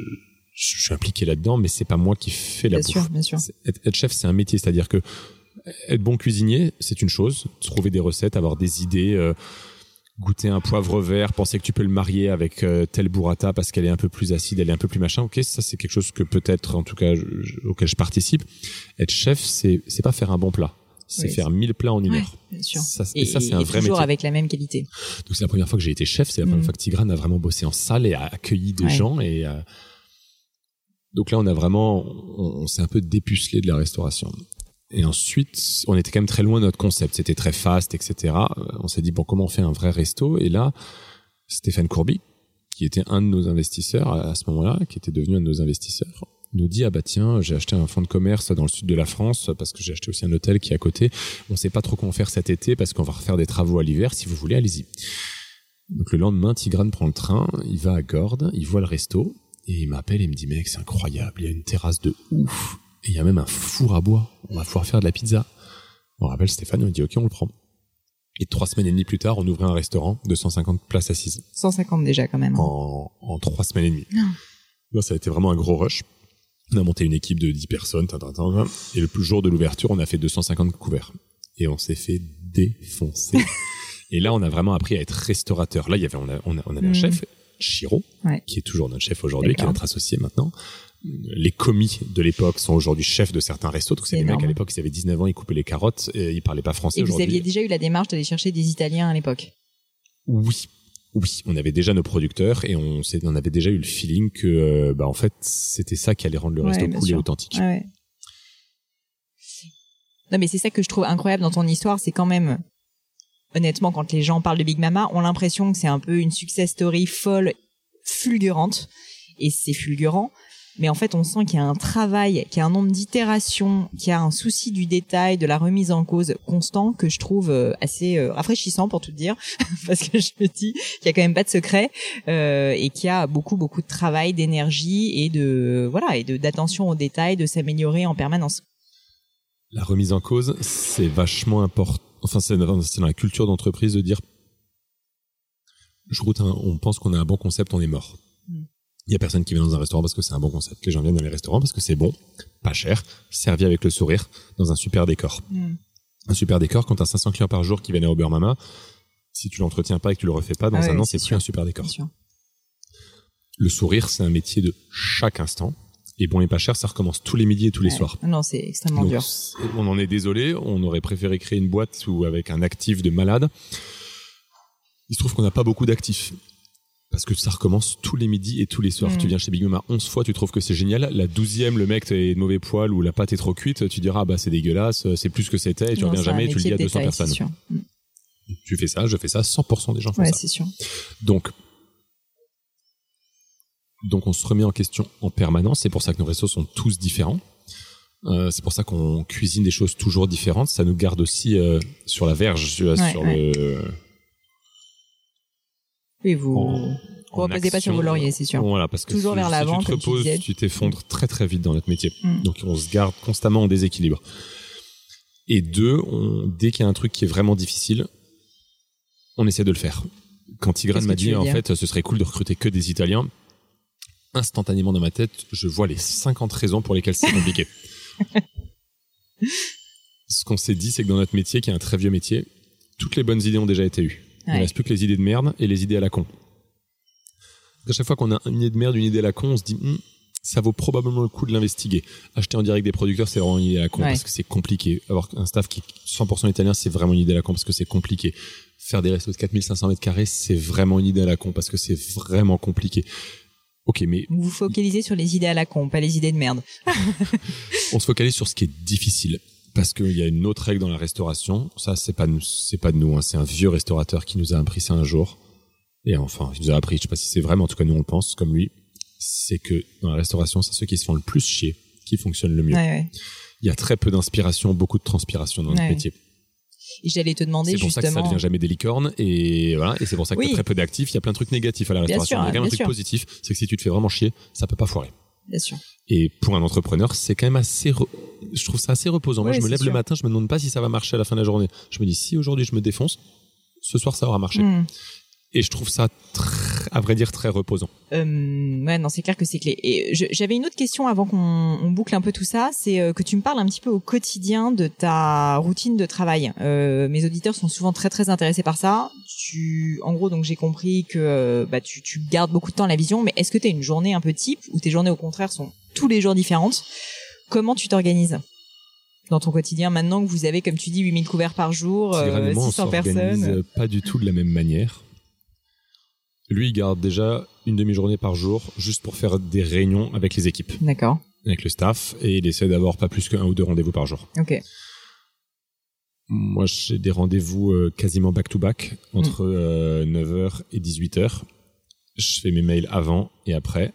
je suis impliqué là-dedans, mais c'est pas moi qui fais la Bien bouffe. sûr, bien sûr. Être chef, c'est un métier, c'est-à-dire que être bon cuisinier, c'est une chose. Trouver des recettes, avoir des idées, euh, goûter un poivre vert, penser que tu peux le marier avec euh, telle burrata parce qu'elle est un peu plus acide, elle est un peu plus machin. Ok, ça c'est quelque chose que peut-être, en tout cas, je- je- auquel je participe. Être chef, c'est c'est pas faire un bon plat, c'est Oui, faire 1000 plats en une Ouais, heure. bien sûr. Ça, et, Et, ça, c'est un et vrai toujours métier. avec la même qualité. Donc c'est la première fois que j'ai été chef, c'est la première Mhm. fois que Tigrane a vraiment bossé en salle et a accueilli des Ouais. gens et euh, donc là on a vraiment on, on s'est un peu dépucelé de la restauration. Et ensuite, on était quand même très loin de notre concept. C'était très fast, etc. Euh, On s'est dit bon, comment on fait un vrai resto? Et là, Stéphane Courby, qui était un de nos investisseurs à, ce moment-là, qui était devenu un de nos investisseurs, nous dit ah bah tiens, j'ai acheté un fonds de commerce dans le sud de la France parce que j'ai acheté aussi un hôtel qui est à côté. On sait pas trop comment faire cet été parce qu'on va refaire des travaux à l'hiver. Si vous voulez, allez-y. Donc le lendemain, Tigrane prend le train, il va à Gordes, il voit le resto et il m'appelle il me dit mec c'est incroyable, il y a une terrasse de ouf et il y a même un four à bois. On va pouvoir faire de la pizza. On rappelle Stéphane, on dit ok on le prend. Et trois semaines et demie plus tard, on ouvrait un restaurant de 150 places assises 150 déjà quand même. en, en trois semaines et demie. Non. Là, ça a été vraiment un gros rush. On a monté une équipe de 10 personnes, et le plus jour de l'ouverture, on a fait 250 couverts. Et on s'est fait défoncer. et là, on a vraiment appris à être restaurateur. Là, il y avait, on, a- on, a- on avait un Mhm. chef, Chiro, Ouais. qui est toujours notre chef aujourd'hui, qui est notre associé maintenant. Les commis de l'époque sont aujourd'hui chefs de certains restos. Donc, c'est des mecs à l'époque, ils avaient 19 ans, ils coupaient les carottes, et ils parlaient pas français Et vous aviez déjà eu la démarche d'aller chercher des Italiens à l'époque? Oui. Oui, on avait déjà nos producteurs et on, on avait déjà eu le feeling que, euh, bah, en fait, c'était ça qui allait rendre le resto cool et authentique. Ouais. Non, mais c'est ça que je trouve incroyable dans ton histoire, c'est quand même honnêtement, quand les gens parlent de Big Mama, ont l'impression que c'est un peu une success story folle, fulgurante. Et c'est fulgurant. Mais en fait, on sent qu'il y a un travail, qu'il y a un nombre d'itérations, qu'il y a un souci du détail, de la remise en cause constant que je trouve euh, assez euh, rafraîchissant pour tout dire, parce que je me dis qu'il y a quand même pas de secret euh, et qu'il y a beaucoup beaucoup de travail, d'énergie et de voilà et de d'attention aux détails, de s'améliorer en permanence. La remise en cause, c'est vachement important. Enfin, c'est dans la culture d'entreprise de dire, je route on pense qu'on a un bon concept, on est mort. Il y a personne qui vient dans un restaurant parce que c'est un bon concept. Les gens viennent dans les restaurants parce que c'est bon, pas cher, servi avec le sourire, dans un super décor. Mm. Un super décor, quand tu as 500 clients par jour qui viennent à Uber Mama, si tu l'entretiens pas et que tu le refais pas, dans ah un an, c'est plus un super décor. Le sourire, c'est un métier de chaque instant. Et bon et pas cher, ça recommence tous les midis et tous les soirs. Non, c'est extrêmement dur. On en est désolé. On aurait préféré créer une boîte où avec un actif de malade. Il se trouve qu'on n'a pas beaucoup d'actifs. Parce que ça recommence tous les midis et tous les soirs. Mm. Tu viens chez Big Mama 11 fois, tu trouves que c'est génial. La douzième, le mec est de mauvais poil ou la pâte est trop cuite, tu diras, ah bah c'est dégueulasse, c'est plus que c'était et tu reviens jamais et tu le dis à 200 personnes. Mm. Tu fais ça, je fais ça, 100% des gens font ouais, ça. c'est sûr. Donc, donc on se remet en question en permanence. C'est pour ça que nos restos sont tous différents. Euh, c'est pour ça qu'on cuisine des choses toujours différentes. Ça nous garde aussi euh, sur la verge, sur le oui, vous ne reposez pas sur vos lauriers, c'est sûr. Voilà, parce que toujours vers l'avant. Si tu te reposes, tu t'effondres très très vite dans notre métier. Mm. Donc on se garde constamment en déséquilibre. Et deux, dès qu'il y a un truc qui est vraiment difficile, on essaie de le faire. Quand Tigran m'a dit en fait, ce serait cool de recruter que des Italiens, instantanément dans ma tête, je vois les 50 raisons pour lesquelles c'est compliqué. Ce qu'on s'est dit, c'est que dans notre métier, qui est un très vieux métier, toutes les bonnes idées ont déjà été eues. Il ne reste plus que les idées de merde et les idées à la con. À chaque fois qu'on a une idée de merde, une idée à la con, on se dit, hmm, ça vaut probablement le coup de l'investiguer. Acheter en direct des producteurs, c'est vraiment une idée à la con parce que c'est compliqué. Avoir un staff qui est 100% italien, c'est vraiment une idée à la con parce que c'est compliqué. Faire des restos de 4500 mètres carrés, c'est vraiment une idée à la con parce que c'est vraiment compliqué. Ok, mais. Vous vous focalisez sur les idées à la con, pas les idées de merde. on se focalise sur ce qui est difficile parce qu'il y a une autre règle dans la restauration. Ça, c'est pas c'est pas de nous. Hein. C'est un vieux restaurateur qui nous a appris ça un jour. Et enfin, il nous a appris. Je sais pas si c'est vraiment. En tout cas, nous on le pense comme lui. C'est que dans la restauration, c'est ceux qui se font le plus chier qui fonctionnent le mieux. Il y a très peu d'inspiration, beaucoup de transpiration dans notre métier. Et j'allais te demander C'est pour ça que ça devient jamais des licornes et voilà. Et c'est pour ça que y a très peu d'actifs. Il y a plein de trucs négatifs à la restauration. il y a un truc positif, c'est que si tu te fais vraiment chier, ça peut pas foirer. Bien sûr. Et pour un entrepreneur, c'est quand même assez, je trouve ça assez reposant. Moi, je me lève le matin, je me demande pas si ça va marcher à la fin de la journée. Je me dis, si aujourd'hui je me défonce, ce soir ça aura marché. Hmm. Et je trouve ça, à vrai dire, très reposant. Euh, ouais, non, c'est clair que c'est clé. Et j'avais une autre question avant qu'on boucle un peu tout ça, c'est euh, que tu me parles un petit peu au quotidien de ta routine de travail. Euh, mes auditeurs sont souvent très très intéressés par ça. Tu, en gros, donc j'ai compris que euh, bah, tu, tu gardes beaucoup de temps la vision, mais est-ce que tu as une journée un peu type ou tes journées au contraire sont tous les jours différentes? Comment tu t'organises dans ton quotidien maintenant que vous avez, comme tu dis, 8000 couverts par jour, 600 personnes? Pas du tout de la même manière. Lui, il garde déjà une demi-journée par jour juste pour faire des réunions avec les équipes. D'accord. Avec le staff et il essaie d'avoir pas plus qu'un ou deux rendez-vous par jour. Ok. Moi, j'ai des rendez-vous euh, quasiment back-to-back entre 9h mm. euh, et 18h. Je fais mes mails avant et après.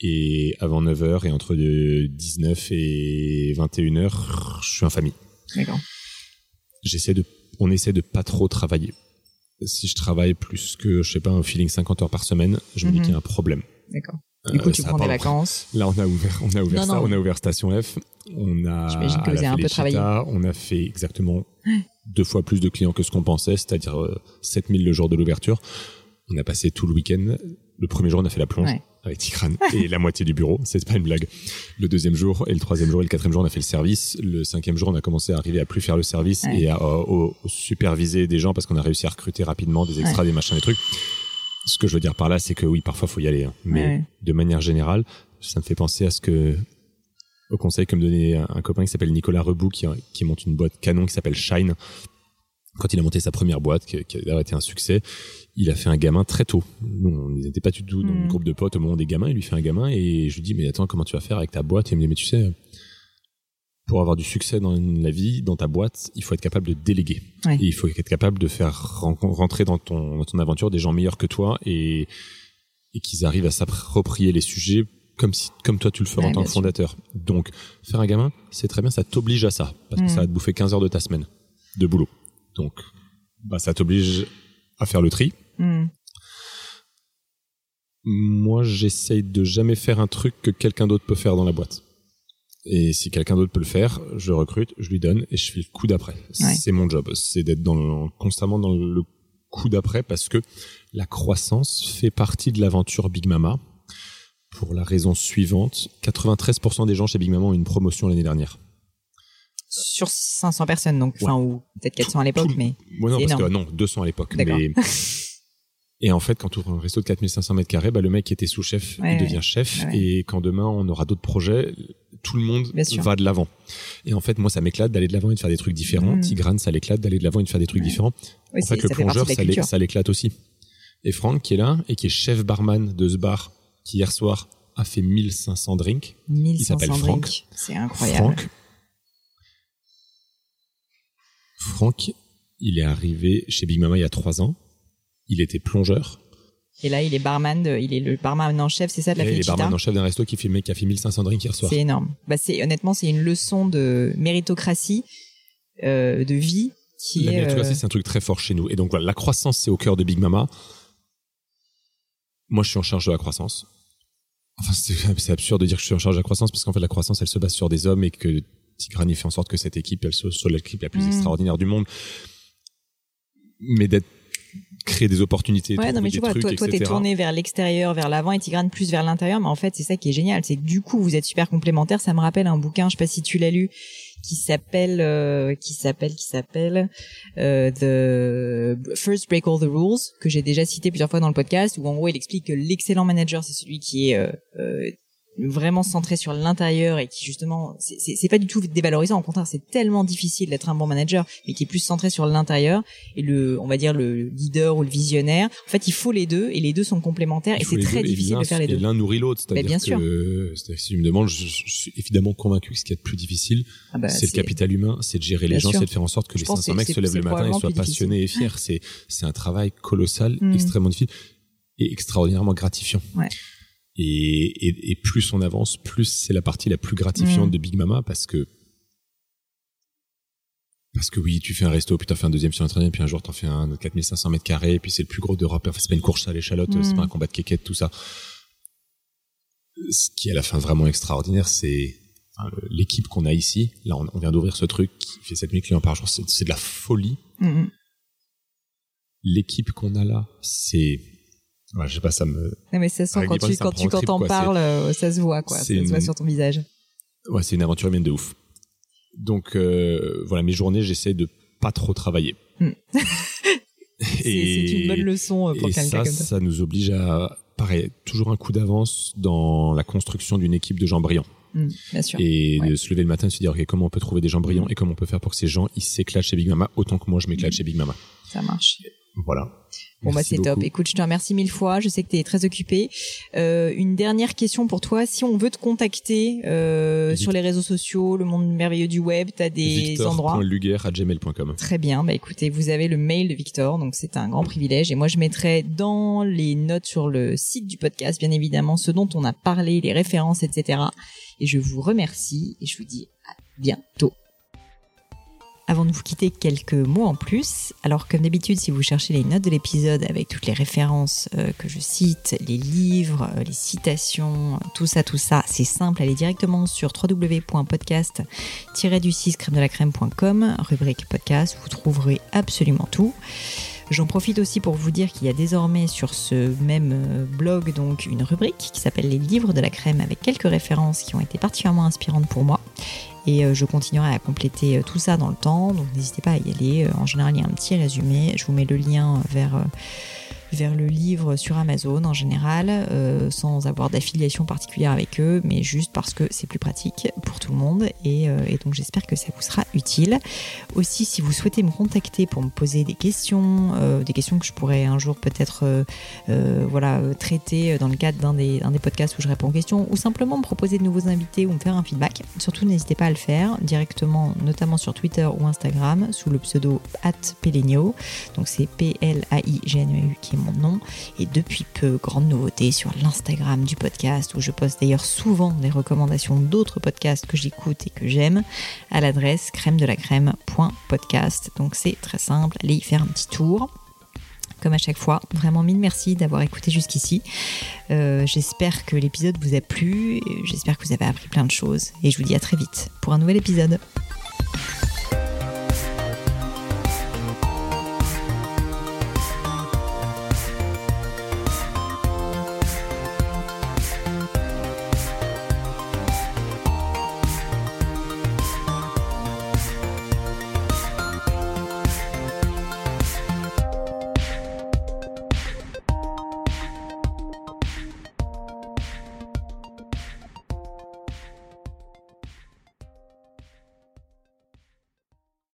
Et avant 9h et entre 19 et 21h, je suis en famille. D'accord. J'essaie de, on essaie de pas trop travailler si je travaille plus que, je sais pas, un feeling 50 heures par semaine, je me dis mhm. qu'il y a un problème. D'accord. Du coup, tu prends des vacances. Là, on a ouvert, on a ouvert ça, on a ouvert Station F. On a, J'imagine que vous avez un peu travaillé. On a fait exactement deux fois plus de clients que ce qu'on pensait, c'est-à-dire 7000 euh, le jour de l'ouverture. On a passé tout le week-end. Le premier jour, on a fait la plonge avec Ticran et la moitié du bureau. C'est pas une blague. Le deuxième jour et le troisième jour et le quatrième jour, on a fait le service. Le cinquième jour, on a commencé à arriver à plus faire le service et à, superviser des gens parce qu'on a réussi à recruter rapidement des extras, des machins, des trucs. Ce que je veux dire par là, c'est que oui, parfois faut y aller, hein. mais de manière générale, ça me fait penser à ce que au conseil que me donnait un copain qui s'appelle Nicolas Rebou qui, qui monte une boîte canon qui s'appelle Shine quand il a monté sa première boîte, qui, a été un succès, il a fait un gamin très tôt. Nous, on n'était pas du tout dans le hmm. groupe de potes au moment des gamins. Il lui fait un gamin et je lui dis, mais attends, comment tu vas faire avec ta boîte? Et il me dit, mais tu sais, pour avoir du succès dans la vie, dans ta boîte, il faut être capable de déléguer. Ouais. Et il faut être capable de faire ren- rentrer dans ton, dans ton aventure des gens meilleurs que toi et, et qu'ils arrivent à s'approprier les sujets comme si, comme toi tu le ferais Ouais, en tant que sûr. fondateur. Donc, faire un gamin, c'est très bien, ça t'oblige à ça. Parce que Mm. ça va te bouffer 15 heures de ta semaine de boulot. Donc, bah, ça t'oblige à faire le tri. Hmm. Moi, j'essaye de jamais faire un truc que quelqu'un d'autre peut faire dans la boîte. Et si quelqu'un d'autre peut le faire, je recrute, je lui donne et je fais le coup d'après. Ouais. C'est mon job, c'est d'être dans le- constamment dans le coup d'après parce que la croissance fait partie de l'aventure Big Mama. Pour la raison suivante, 93% des gens chez Big Mama ont eu une promotion l'année dernière. Sur 500 personnes, donc, enfin, ou peut-être 400 à l'époque, mais Ouais, non, parce que non, 200 à l'époque. Mais... Et en fait, quand tu ouvres un resto de 4500 mètres carrés, bah, le mec qui était sous-chef, Ouais, il devient chef. Ouais. Et quand demain, on aura d'autres projets, tout le monde va de l'avant. Et en fait, moi, ça m'éclate d'aller de l'avant et de faire des trucs différents. Mm. Tigrane, ça l'éclate d'aller de l'avant et de faire des trucs Ouais. différents. oui, en fait, le fait plongeur, ça l'éclate aussi. Et Franck, qui est là, et qui est chef barman de ce bar, qui hier soir a fait 1500 drinks. 1500 s'appelle Franck. C'est incroyable. Franck. Franck, il est arrivé chez Big Mama il y a trois ans. Il était plongeur. Et là, il est barman, de- il est le barman en chef, c'est ça de la Et il est Felicita barman en chef d'un resto qui fait, qui a fait 1500 drinks hier soir. C'est énorme. Bah, c'est honnêtement, c'est une leçon de méritocratie, euh, de vie qui La est. méritocratie, euh, c'est un truc très fort chez nous. Et donc voilà, la croissance, c'est au cœur de Big Mama. Moi, je suis en charge de la croissance. Enfin, c'est absurde de dire que je suis en charge de la croissance parce qu'en fait, la croissance, elle se base sur des hommes et que Tigrani fait en sorte que cette équipe, elle soit soit l'équipe la plus Mm. extraordinaire du monde. Mais d'être créer des opportunités, Ouais, non, mais tu vois, trucs, toi, toi, t'es tourné vers l'extérieur, vers l'avant, et Tigrane plus vers l'intérieur. Mais en fait, c'est ça qui est génial, c'est que du coup, vous êtes super complémentaires. Ça me rappelle un bouquin, je sais pas si tu l'as lu, qui s'appelle, euh, qui s'appelle, qui s'appelle euh, The First Break All the Rules, que j'ai déjà cité plusieurs fois dans le podcast, où en gros, il explique que l'excellent manager, c'est celui qui est euh, euh, vraiment centré sur l'intérieur et qui justement c'est- pas du tout dévalorisant au contraire c'est tellement difficile d'être un bon manager mais qui est plus centré sur l'intérieur et le on va dire le leader ou le visionnaire en fait il faut les deux et les deux sont complémentaires Il et c'est très deux, difficile de faire les deux l'un nourrit l'autre. C'est-à-dire que, c'est-à-dire que si tu me demandes, je, je suis évidemment convaincu que ce qui est le plus difficile, Ah bah, c'est le capital humain, c'est de gérer les gens, c'est de faire en sorte que Je les pense 500 que mecs se lèvent le matin et soient passionnés et fiers. C'est, c'est un travail colossal, Mm. extrêmement difficile et extraordinairement gratifiant. Ouais. Et, et, et plus on avance, plus c'est la partie la plus gratifiante Mm. de Big Mama parce que parce que oui, tu fais un resto, puis t'en fais un deuxième sur un troisième, puis un jour t'en fais un de 4500 mètres carrés, puis c'est le plus gros d'Europe. Enfin, c'est pas une course à l'échalote, Mm. c'est pas un combat de kékette, tout ça. Ce qui est à la fin vraiment extraordinaire, c'est enfin, l'équipe qu'on a ici. Là, on, on vient d'ouvrir ce truc qui fait 7000 clients par jour. C'est de la folie. Mm, mm. L'équipe qu'on a là, c'est, ouais, je sais pas, ça me, non mais ça sent quand tu quand tu quand t'en parles euh, ça se voit quoi ça se voit sur ton visage ouais, c'est une aventure humaine de ouf. Donc, euh, voilà, mes journées, j'essaie de pas trop travailler. Mm. c'est c'est une bonne leçon euh, pour Et quelqu'un ça, comme ça ça nous oblige à, pareil, toujours un coup d'avance dans la construction d'une équipe de gens brillants. Mm, bien sûr Et Ouais. de se lever le matin et de se dire, OK, comment on peut trouver des gens brillants et comment on peut faire pour que ces gens, ils s'éclatent chez Big Mama autant que moi je m'éclate chez Big Mama. ça marche Voilà. Bon bah c'est top. Écoute, je te remercie mille fois. Je sais que tu es très occupé. Euh, une dernière question pour toi. Si on veut te contacter euh, sur les réseaux sociaux, le monde merveilleux du web, tu as des endroits Victor.luguer@gmail.com. Très bien. Bah écoutez, vous avez le mail de Victor, donc c'est un grand privilège. Et moi, je mettrai dans les notes sur le site du podcast, bien évidemment, ce dont on a parlé, les références, etc. Et je vous remercie et je vous dis à bientôt. Avant de vous quitter, quelques mots en plus. Alors, comme d'habitude, si vous cherchez les notes de l'épisode avec toutes les références euh, que je cite, les livres, euh, les citations, euh, tout ça, tout ça, c'est simple. Allez directement sur www.podcast-du6 crème de la crème.com, rubrique podcast, vous trouverez absolument tout. J'en profite aussi pour vous dire qu'il y a désormais sur ce même blog donc une rubrique qui s'appelle les livres de la crème avec quelques références qui ont été particulièrement inspirantes pour moi. Et euh, je continuerai à compléter euh, tout ça dans le temps, donc n'hésitez pas à y aller. Euh, En général, il y a un petit résumé. Je vous mets le lien vers, vers le livre sur Amazon en général, euh, sans avoir d'affiliation particulière avec eux, mais juste parce que c'est plus pratique pour tout le monde. Et, euh, et donc j'espère que ça vous sera utile. Aussi, si vous souhaitez me contacter pour me poser des questions, euh, des questions que je pourrais un jour peut-être voilà, traiter dans le cadre d'un des, des podcasts où je réponds aux questions, ou simplement me proposer de nouveaux invités ou me faire un feedback, surtout n'hésitez pas à le faire directement, notamment sur Twitter ou Instagram, sous le pseudo @pelenio. Donc c'est P-L-A-I-G-N-E-U qui est mon nom. Et depuis peu, grande nouveauté sur l'Instagram du podcast, où je poste d'ailleurs souvent des recommandations d'autres podcasts que j'écoute et que j'aime, à l'adresse crème de la crème.podcast. Donc c'est très simple, allez y faire un petit tour comme à chaque fois. Vraiment mille merci d'avoir écouté jusqu'ici. Euh, j'espère que l'épisode vous a plu, j'espère que vous avez appris plein de choses et je vous dis à très vite pour un nouvel épisode.